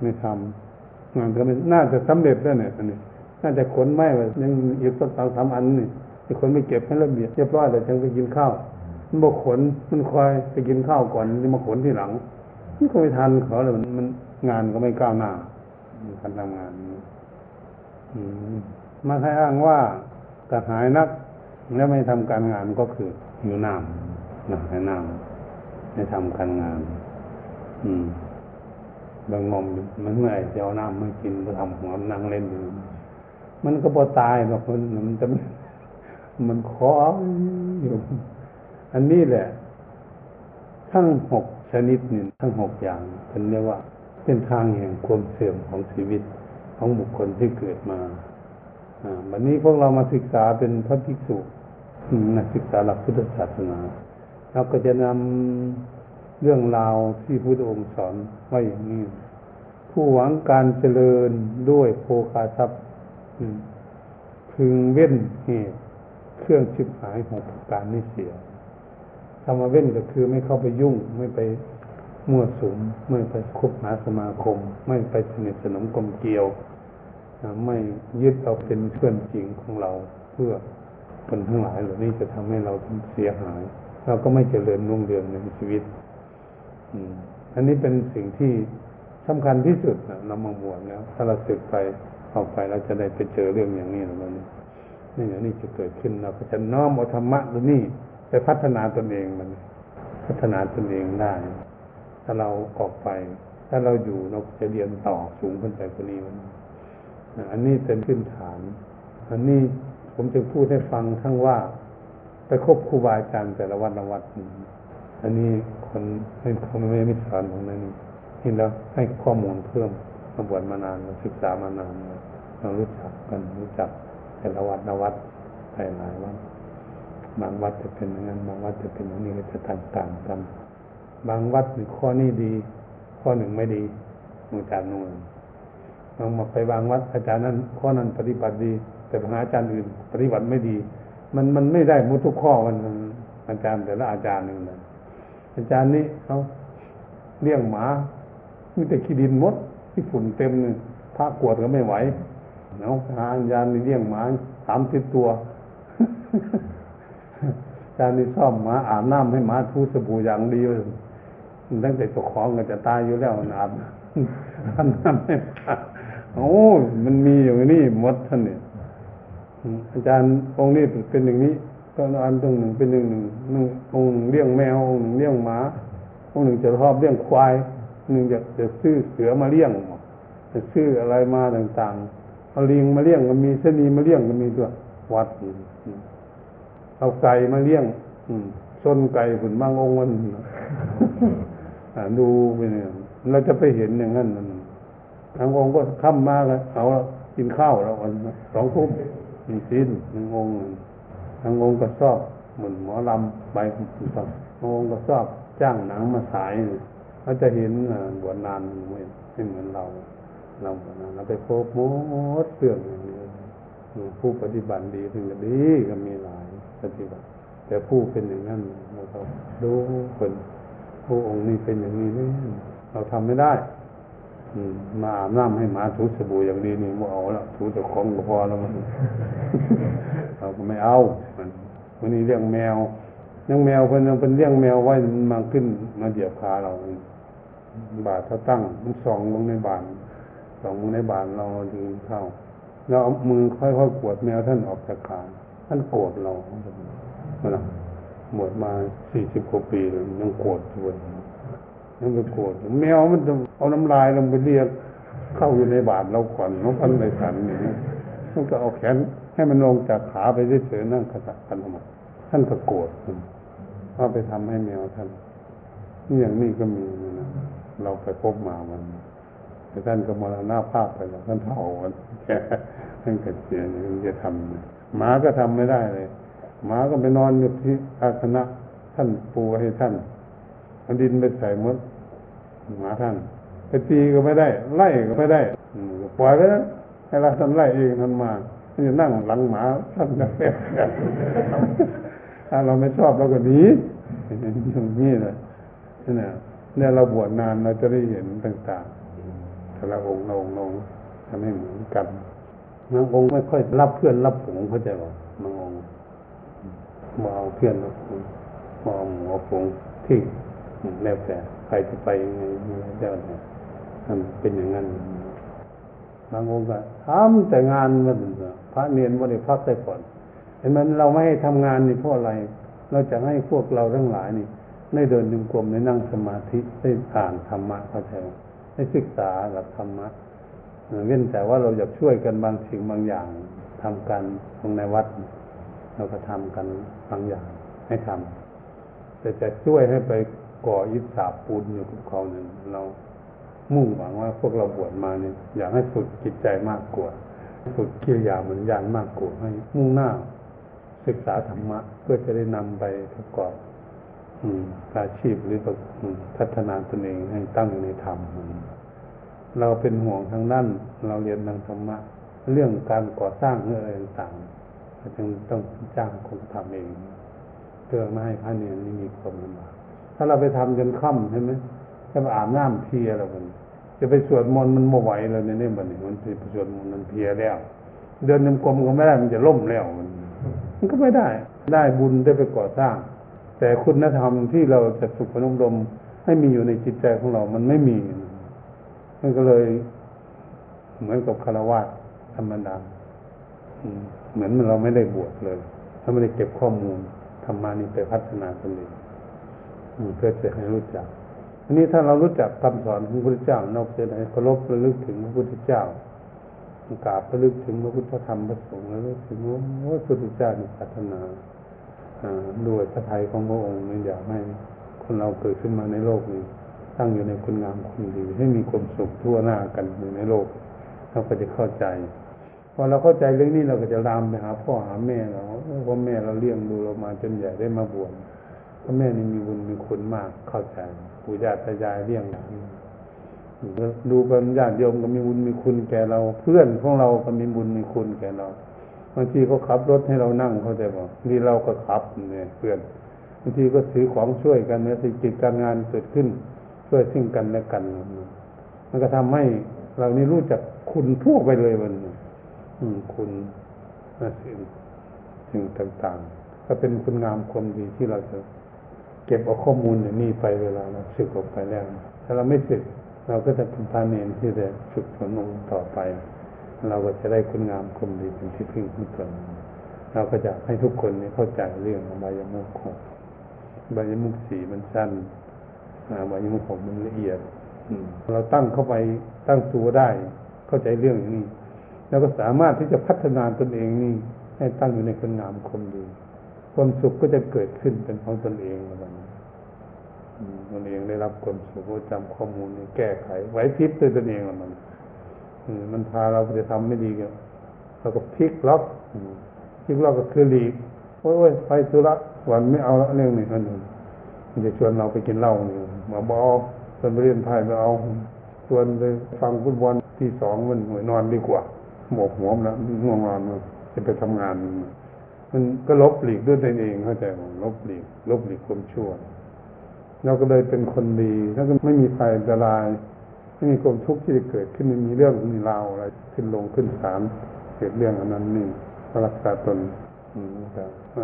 Speaker 1: ไม่ทำ งานก็ไม่น่าจะสำเร็จแล้วเนี่ยอันนี้น่าจะขนไม้ไว้ยังอีกสักสองสามอันนี่ไอ้คนไม่เก็บให้ระเบียบเรียบร้อยแต่ยังไปกินข้าวมันบกขนมันคอยไปกินข้าวก่อนจะมาขนที่หลังมันก็ไม่ทันเขาเลยมันงานก็ไม่ก้าวหน้าการทำงานมาให้อ้างว่ากระหายนัก แล้วไม่ทำการงานก็คือหิวน้ำนะให้น้ำไม่ทำการงาน อืม บางงมมันเมื่อไร่จะเอาน้ำมากินมาทำหัวนั่งเล่นอยู่มันก็พอตายบางคนมันจะมันขออยู่อันนี้แหละ ทั้งหกชนิดนี่ทั้งหกอย่างเป็นเรียกว่าเป็นทางแห่งความเสื่อมของชีวิตของบุคคลที่เกิดมาอ่าวันนี้พวกเรามาศึกษาเป็นพระภิกษุนักศึกษาหลักพุทธศาสนาเราก็จะนำ เรื่องราวที่พระองค์สอนไว้อย่างนี้ผู้หวังการเจริญด้วยโภคาทรัพย์พึงเว้นเหตุเครื่องชิบหายของการนี้เสียธรรมเว้นก็คือไม่เข้าไปยุ่ง ไม่ไปมั่วสุม ไม่ไปคบหาสมาคม ไม่ไปสนิทสนมกลมเกลียว ไม่ยึดเอาเป็นเพื่อนจริงของเราเพื่อคนทั้งหลายเหล่านี้จะทำให้เราเสียหาย เราก็ไม่เจริญรุ่งเรืองในชีวิต อันนี้เป็นสิ่งที่สำคัญที่สุดนะเรามาบวชแล้วถ้าเราสึกไปออกไปเราจะได้ไปเจอเรื่องอย่างนี้แล้วนี่นี่อย่างนี้จะเกิดขึ้นเราก็จะน้อมเอาธรรมะตัวนี้ไปพัฒนาตนเองมัน พัฒนาตนเองได้ ถ้าเราออกไป ถ้าเราอยู่เราจะเรียนต่อสูงขึ้นไปกว่านี้มันอันนี้เป็นพื้นฐาน อันนี้ผมจะพูดให้ฟังทั้งว่า ไปคบครูบาอาจารย์แต่ละวัดละวัดอันนี้ คนให้คนไม่ไม่สอนตรงนั้นเห็นแล้วให้ข้อมูลเพิ่มมาบวชมานานศึกษามานานเรารู้จักกันรู้จักแต่ละวัดละวัดไปหลายวัดบางวัดจะเป็นอย่างนั้นบางวัดจะเป็นอย่างนี้ก็จะต่างๆกัน บางวัดมีข้อนี้ดี ข้อหนึ่งไม่ดีอาจารย์นู่นลองมาไปบางวัดอาจารย์นั้น ข้อนั้นปฏิบัติดี แต่หาอาจารย์อื่น ปฏิบัติไม่ดี มันมันไม่ได้มุทุกข้อมันอาจารย์แต่ละอาจารย์หนึ่งเลย อาจารย์นี้เขาเลี้ยงหมามีแต่ขี้ดินมดที่ฝุ่นเต็มเลยพระกวดก็ไม่ไหวเนาะหาอาจารย์นี่เลี้ยงหมาสามสิบตัวอาจารย์นี่ซ่อมหมาอาบน้ำให้หมาทูสบู่อย่างดีเลยตั้งแต่เจ้าของก็จะตายอยู่แล้วอาบอาบน้ำให้โอ้มันมีอย่างนี้มดท่านเนี่ยอาจารย์องค์นี้เป็นอย่างนี้ ก็อันตรงหนึ่งเป็นหนึ่งหนึ่งหนึ่งองค์เลี้ยงแมวองค์หนึ่งเลี้ยงหมาองค์หนึ่งจะชอบเลี้ยงควายหนึ่งจะจะซื้อเสือมาเลี้ยงจะซื้ออะไรมาต่างๆเอาลิงมาเลี้ยงก็มีเสนีมาเลี้ยงก็มีด้วยวัดเอาไก่มาเลี้ยง อืมส้นไก่ผุนบางองค์มันดูไปเนี่ยเราจะไปเห็นอย่างนั้นมันทางองค์ก็ค่ำมากเลยเอากินข้าวแล้ววันสองทุ่มมีสิ้นหนึ่งองค์ ทางองค์ก็ชอบเหมือนหมอลำใบต่างองค์ก็ชอบจ้างหนังมาฉายเขาจะเห็นบวชนานไม่เหมือนเรา เราบวชนานเราไปโพบมดเรื่องอย่างนี้ผู้ปฏิบัติดีถึงจะดีก็มีหลายปฏิบัติ แต่ผู้เป็นอย่างนั้นเราดูคนผู้องค์นี้เป็นอย่างนี้นี่เราทำไม่ได้ มมาอาบน้ำให้หมาถูสบู่อย่างดีนี่ม่เอาแล้วถูแต่ของก็พอแล้วมันเราก็ไม่เอามันวันนี้เลี้ยงแมวเลี้ยงแมวเพิ่นยังเป็นเลี้ยงแมวไว้มันมาขึ้นมาเหยียบขาเราบาทเขาตั้งมันส่องลงในบานส่องลงในบานเรายืนเข้าเราเอามือค่อยๆกวดแมวท่านออกจากขาท่านโกรธเรามันหมดมาสี่สิบกว่าปีเลยยังโกรธอยู่ยั งไปโกรธแมวมันจะเอาน้ำลายลงไปเรียกเข้าอยู่ในบาทเราก่อนน้องพันในสันนี่มันก็เอาแขนให้มันลงจากขาไปเฉยๆนั่งขจัดกันออกมาท่านก็โกรธว่าไปทำให้แมวท่านนี่อย่างนี้ก็มีนะเราไปพบมาวันแต่ท่านก็มรณาภาพไปแล้วท่านเท่าวันแก่ท่านเกิดเสียยังจะทำหมาก็ทำไม่ได้เลยหมาก็ไปนอนอยู่ที่อาสนะท่านปูให้ท่าน เอาดินไปใส่มดหมาท่านไปตีก็ไม่ได้ ไล่ก็ไม่ได้ปล่อยไว้นะให้เราท่านไล่เองท่านมาท่านจะนั่งหลังหมาท่านจะเป๊ะถ้าเราไม่ชอบเราก็หนีอย่างนี้เลยนี่เนี่ยเราบวชนานเราจะได้เห็นต่างๆแต่ละองค์ละองค์ละองค์ทำให้เหมือนกันบางองค์ไม่ค่อยรับเพื่อนรับผงเข้าใจป่ะบางองค์มาเอาเพื่อนรับผงมาเอาหมูผงที่ แล้วแต่ใครจะไปยังไงเจ้าเนี่ยมันเป็นอย่างนั้นบางองค์ก็ทำแต่งานมันพระเนียนวันนี้พักได้ผ่อนเห็นมันเราไม่ให้ทำงานนี่เพราะอะไร เราจะให้พวกเราทั้งหลายนี่ได้เดินดึงกลมได้นั่งสมาธิได้อ่านธรรมะเข้าใจได้ศึกษาหลักธรรมะเว้นแต่ว่าเราอยากช่วยกันบางสิ่งบางอย่างทำกันตรงในวัด เราก็ทำกันบางอย่างให้ทำแต่จะช่วยให้ไป ก่ออิสาปูนอยู่กับเขาเนี่ยเรามุ่งหวังว่าพวกเราบวชมาเนี่ยอยากให้ฝึกจิตใจมากกว่าฝึกกิริยาเหมือนยานมากกว่าให้มุ่งหน้า ศึกษาธรรมะเพื่อจะได้นำไปประกอบอาชีพหรือพัฒนาตนเองให้ตั้งในธรรมเราเป็นห่วงทางนั้นเราเรียนทางธรรมะ เรื่องการก่อสร้างเรื่องอะไรต่างๆจึงต้องจ้างคนทำเองเพื่อไม่ให้พระเนียนนี่มีความลำบาก ถ้าเราไปทำจนค่ำใช่ไหมจะไปอาบน้ำเพียแล้วมันจะไปสวดมนต์มันโมไหวเลยในนี่มันมันไปสวดมนต์มันเพียแล้ว เดินยังกลมก็ไม่ได้มันจะล่มแล้วมัน มันก็ไม่ได้ ได้บุญได้ไปก่อสร้าง แต่คุณธรรมที่เราจะฝึกพนมรมให้มีอยู่ในจิตใจของเรามันไม่มีมันก็เลย เหมือนกับคารวะธรรมดาเหมือนเราไม่ได้บวชเลย ถ้าไม่ได้เก็บข้อมูลธรรมานี่ไปพัฒนาตนเอง เพื่อจะให้รู้จัก อันนี้ถ้าเรารู้จักคำสอนของพระพุทธเจ้าเราจได้เคารพระลึกถึงพระพุทธเจ้ากราบระลึกถึงพระพุทธธรรมพระสงฆ์แล้วลึกถึงว่าพระพุทธเจ้ามีพัฒนาด้วยพระทัยของพระองค์นี่อยากให้คนเราเกิดขึ้นมาในโลกนี้ตั้งอยู่ในคุณงามคุณดี ให้มีความสุขทั่วหน้ากันอยู่ในโลกเราก็จะเข้าใจพอเราเข้าใจเรื่องนี้เราก็จะรามไปหาพ่อหาแม่เราพ่อแม่เราเลี้ยงดูเรามาจนใหญ่ได้มาบวช พ่อแม่นี่มีบุญมีคุณมากเข้าใจปู่ย่าตายายเลี้ยงดูกันญาติโยมก็มีบุญมีคุณแก่เรา เพื่อนของเราก็มีบุญมีคุณแก่เราบางทีเขาขับรถให้เรานั่งเขาใจบอกนี่เราก็ขับเนี่ยเพื่อนบางทีก็ถือของช่วยกันเนี่ยสิกิจการงานเกิดขึ้นช่วยซึ่งกันและกัน มันก็ทำให้เรานี่รู้จักคุณทั่วไปเลยมันอืมคุณสิ่งสิ่งต่างๆ ก็เป็นคุณงามความดีที่เราจะ เก็บเอาข้อมูลอย่างนี้ไปเวลาเราสึกออกไปแล้ว ถ้าเราไม่สึก เราก็จะเป็นพาเนนที่จะฝึกฝนลงต่อไป เราก็จะได้คุณงามความดีเป็นที่พึ่งของตนเราก็จะให้ทุกคนนี่เข้าใจเรื่องอบายมุขของบายมุขสีมันสั้นอบายมุขของมันละเอียดเราตั้งเข้าไปตั้งตัวได้ เข้าใจเรื่องอย่างนี้ แล้วก็สามารถที่จะพัฒนาตนเองนี่ให้ตั้งอยู่ในคุณงามความดี ความสุขก็จะเกิดขึ้นเป็นของตนเองอะไรตนเองได้รับความสุขจำข้อมูลแก้ไขไหวพริบด้วยตนเองมันมันพาเราจะทำไม่ดีกันเราก็พลิกล็อกพลิกล็อกก็คือหลีกโอ้ยไปธุระวันไม่เอาละเรื่องนี้อันนึงมันจะชวนเราไปกินเหล้านี่มาบอชวนไปเรียนไพ่ไม่เอาชวนไปฟังฟุตบอลที่สองมันหน่วยนอนดีกว่าหมกหัวมันแล้วง่วงนอนจะไปทำงาน มันก็ลบหลีกด้วยตนเองเข้าใจไหมลบหลีกลบหลีกความชั่ว เราก็เลยเป็นคนดี แล้วก็ไม่มีภัยอันตราย ไม่มีความทุกข์ที่จะเกิดขึ้นไม่มีเรื่องมีราวอะไรขึ้นลงขึ้นศาลเกิดเรื่องอันนั้นนี่รักษาตน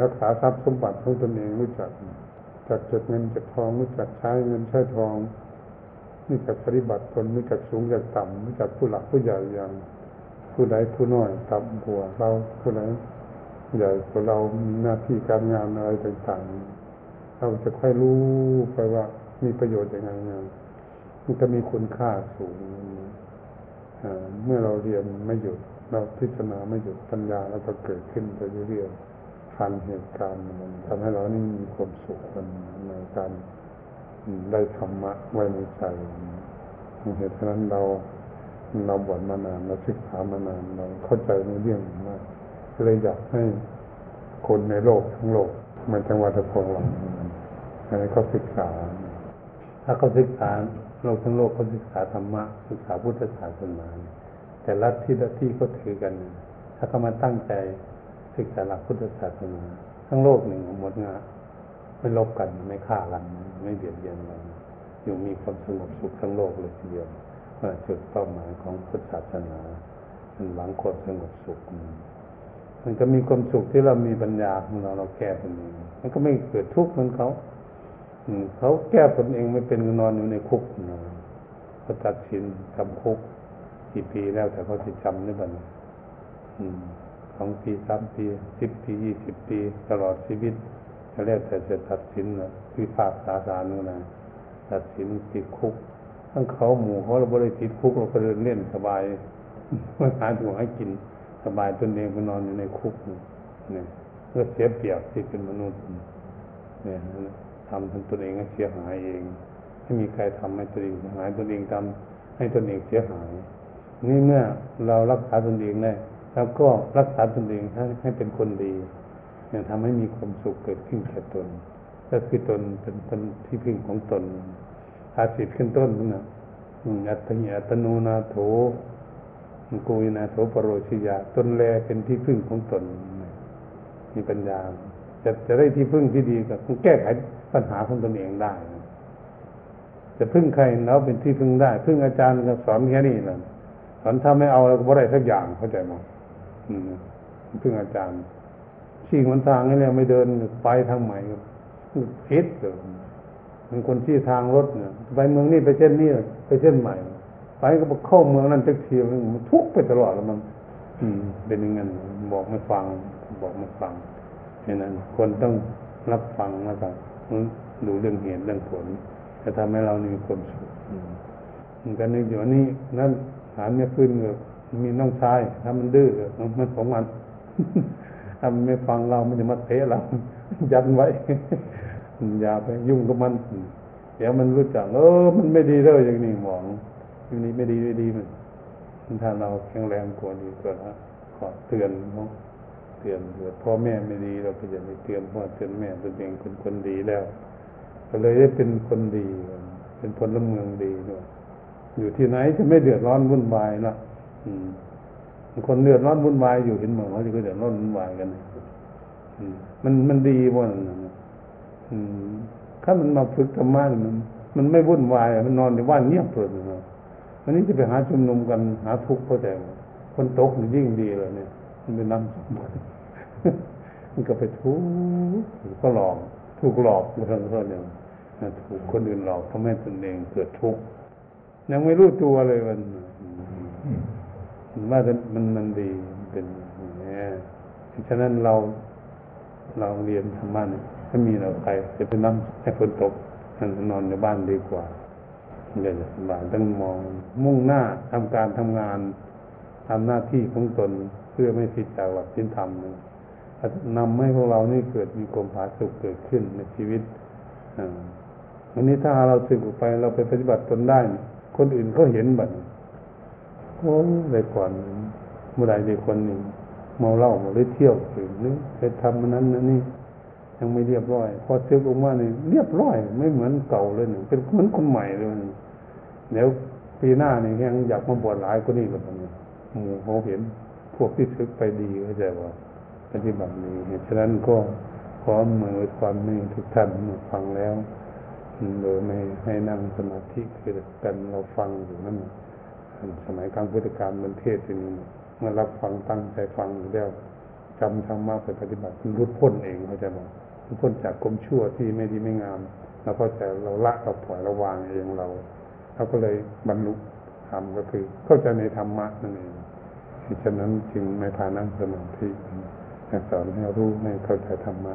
Speaker 1: รักษาทรัพย์สมบัติของตนเองรู้จักจักเก็บเงินเก็บทองรู้จักใช้เงินใช้ทองรู้จักปฏิบัติตนรู้จักสูงจากต่ำรู้จักผู้หลักผู้ใหญ่อย่างผู้ใดผู้น้อยต่ำกว่าเราผู้ใดใหญ่กว่าเรามีหน้าที่การงานอะไรต่างๆ เราจะค่อยรู้ไปว่ามีประโยชน์ยังไงมันจะมีคุณค่าสูงเมื่อเราเรียนไม่หยุด เราพิจารณาไม่หยุดปัญญาเราก็เกิดขึ้นไปเรื่อยๆทันเหตุการณ์มันทำให้เรานี่มีความสุขในการได้ธรรมะไว้ในใจเหตุฉะนั้นเราเราบวชมานานเราศึกษามานานเราเข้าใจในเรื่องมากเลยอยากให้คนในโลกทั้งโลกมันจังหวัดตะพงหลั งให้เขาศึกษา ถ้าเขาศึกษาโลกทั้งโลกเขาศึกษาธรรมะศึกษาพุทธศาสนาแต่ละที่ละที่ก็ถือกัน ถ้าเขามาตั้งใจศึกษาหลักพุทธศาสนาทั้งโลกหนึ่งหมดงานไม่ลบกันไม่ฆ่ากัน ไม่เบียดเบียนกันอยู่มีความสงบสุขทั้งโลกเลยทีเดียวจุดเป้าหมายของพุทธศาสนาเป็นหวังความสงบสุขมันก็มีความสุขที่เรามีปัญญาของเราเราแก้ตนเองมันก็ไม่เกิดทุกข์เหมือนเขา เขาแก้ตนเองไม่เป็นนอนอยู่ในคุกนะเขาตัดสินจำคุกกี่ปีแล้วแต่เขาจะจำได้บ้างสองปีสามปีสิบปียี่สิบปี ตลอดชีวิตแล้วแต่จะตัดสินนะวิพากษาสารนู่นนะตัดสินติดคุก ทั้งเขาหมู่เขาเราบริติดคุกเราก็เดินเล่นสบายมาหาหัวให้กินสบายตนเองไปนอนอยู่ในคุกเนี่ยเพื่อเสียเปรียบที่เป็นมนุษย์เนี่ย ทำทั้ตนเองให้เสียหายเองไม่มีใครทำให้ตัวเองเสียหายตนเองทำให้ตนเองเสียหายนี่เมื่อเรารักษาตนเองได้แล้วก็รักษาตนเองให้ให้เป็นคนดีเนี่ยทำให้มีความสุขเกิดขึ้นแก่ตน ก็คือตนเป็นตนที่พึ่งของตนอาสิทธิ์ขึ้นต้นนะอัตถิอัตโนนาโถกุยนาโถปโรชิยาตนแลเป็นที่พึ่งของตนมีปัญญา จะจะได้ที่พึ่งที่ดีก็ต้องแก้ไขปัญหาของตนเองได้ จะพึ่งใครแล้วเป็นที่พึ่งได้ พึ่งอาจารย์ก็สอนแค่นี้แหละสอนถ้าไม่เอาเราก็ไม่ได้สักอย่างเข้าใจมั้ยพึ่งอาจารย์ชี้มันทางนี่แล้วไม่เดินไปทางใหม่ผิดเลยมันคนที่ทางรถเนี่ยไปเมืองนี้ไปเช่นนี้ไปเช่นใหม่ ไปก็ไปเข้าเมืองนั้นจักทีมันทุกไปตลอดแล้วมัน อืม เป็นอย่างนั้นบอกไม่ฟัง บอกไม่ฟัง ฉะนั้น คนต้องรับฟังมาจากดูเรื่องเหตุเรื่องผลจะทำให้เรามีความสุขมันกันนึกอยู่นี่นั่นฐานเนี่ยขึ้นเงมีน้องชายถ้ามันดื้อมันของมันถ้ามันไม่ฟังเรา มันจะมาเตะเรายันไว้ อย่าไปยุ่งกับมัน เดี๋ยวมันรู้จักเออ มันไม่ดีเลยอย่างนี้หมองอย่างนี้ไม่ดีไม่ดีมันถ้าเราแข็งแรงกว่านี้ก็นะขอเตือนเนาะเตือนเกิดพ่อแม่ไม่ดีเราก็จะไปเตือนพ่อเตือนแม่ตัวเองเป็นคนดีแล้วก็เลยได้เป็นคนดี เป็นพลเมืองดีด้วยอยู่ที่ไหนจะไม่เดือดร้อนวุ่นวายนะอืมคนเดือดร้อนวุ่นวายอยู่เห็นเหมือนเขาจะเดือดร้อนวุ่นวายกันมันมันดีบ่นถ้ามันมาฝึกธรรมะมันมันไม่วุ่นวายมันนอนในบ้านเงียบเลยนะวันนี้จะไปหาชุมนุมกันหาทุกข์เพราะแต่คนตกมันยิ่งดีเลยเนี่ย มันเป็นน้ำสมบัติ มันก็ไปทุกข์ก็หลอกถูกหลอกเรื่องเท่านี้ถูกคนอื่นหลอกทำให้ตนเองเกิดทุกข์ยังไม่รู้ตัวเลยมันว่ามันมันดีเป็นเนี่ยฉะนั้นเราเราเรียนธรรมะเนี่ยถ้ามีเราใครจะไปนั่งให้ฝนตกนอนในบ้านดีกว่าเดี๋ยวสบายต้องมองมุ่งหน้าทำการทำงานทำหน้าที่ของตนเพื่อไม่ผิดจากหลักศีลธรรมน นำให้พวกเรานี่เกิดมีความผาสุกเกิดขึ้นในชีวิตวันนี้ถ้าเราสึกออกไปเราไปปฏิบัติตนได้ คนอื่นเขาเห็นบัดโอ้เลยก่อนเมื่อไรมีคนหนึ่งเมาเหล้ามาเลยเที่ยวถึงนึกไปทำมันนั้นนั่นนี่ยังไม่เรียบร้อย พอเจอออกมาเนี่ยเรียบร้อย ไม่เหมือนเก่าเลยหนึ่งเป็นเหมือนคนใหม่เลยเดี๋ยวปีหน้านี่ยังอยากมาบวชหลายคนนี้กับผมหมู่เขาเห็นพวกที่ซึกไปดีก็จว่า ปฏิบัติดีฉะนั้นก็ขอมือความมีทุกท่านฟังแล้วโดยไม่ให้นั่งสมาธิคือกันเราฟังอยู่นั่นสมัยกลางพุทธกาลมันเทศอย่างนี้เมื่อรับฟังตั้งใจฟังแล้วจำธรรมะไปปฏิบัติมันรุดพ้นเองเขาจะบอกรุดพ้นจากกลมชั่วที่ไม่ดีไม่งามแล้วก็จะเราละเราปล่อยเราวางเองเราเราก็เลยบรรลุธรรมก็คือเข้าใจในธรรมะนั่นเองฉะนั้นจึงไม่พานั่งสมาธิ สอนให้รู้ให้เข้าใจธรรมะ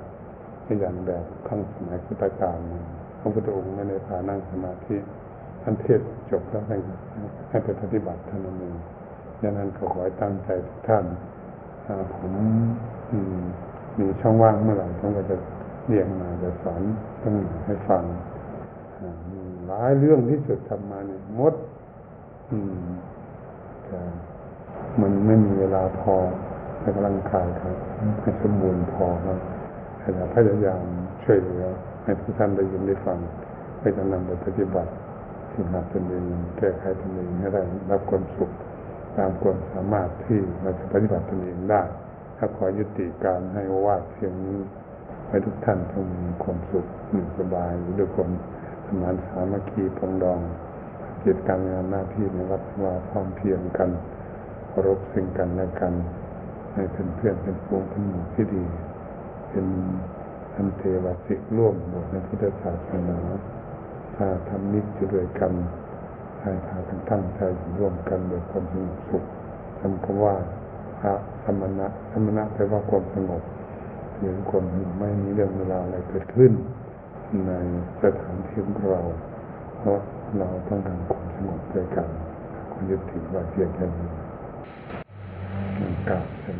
Speaker 1: อย่างแบบขั้งสมัยพุทธกาลพระพุทธองค์ไม่ได้พานั่งสมาธิท่านเทศจบแล้วให้ไปปฏิบัติเท่านั้นเองดังนั้นขอขอตั้งใจทุกท่านผมมีช่องว่างเมื่อไหร่ผมก็จะเรียงมาจะสอนต้องให้ฟังหลายเรื่องที่สุดทำมาเนี่ยมด อืมแต่มันไม่มีเวลาพอ ในกำลังกายครับให้สมบูรณ์พอครับแต่พยายามช่วยเหลือให้ทุกท่านได้ยินได้ฟังให้จะนำไปปฏิบัติที่งหาตนเองแก้ไขตนเองให้ได้รับความสุขตามความสามารถที่เราจะปฏิบัติตนเองได้ถ้าขอยุติการให้วาดเพียงนี้ให้ทุกท่านต้องมีความสุขสบายด้วยความสมานสามัคคีปองดองเกิดการงานหน้าที่ในวัดว่าพร้อมเพียงกันรพสิ่งกันและกัน ให้เป็นเพื่อนเป็นพวงเป็นหมู่ที่ดี เป็นอันเทวสิกร่วมบทในพุทธศาสนาถ้าทำนิจด้วยกันให้พากันตั้งใจร่วมกันโดยความสงบสุขคำคำว่าพระสมณะสมณะแปลว่าความสงบหรือความไม่มีเรื่องเวลาอะไรเกิดขึ้น ในสถานที่ของเรา เพราะเราต้องการความสงบด้วยกันคุณยุติว่าเพียงแค่นี้ กราบเช่น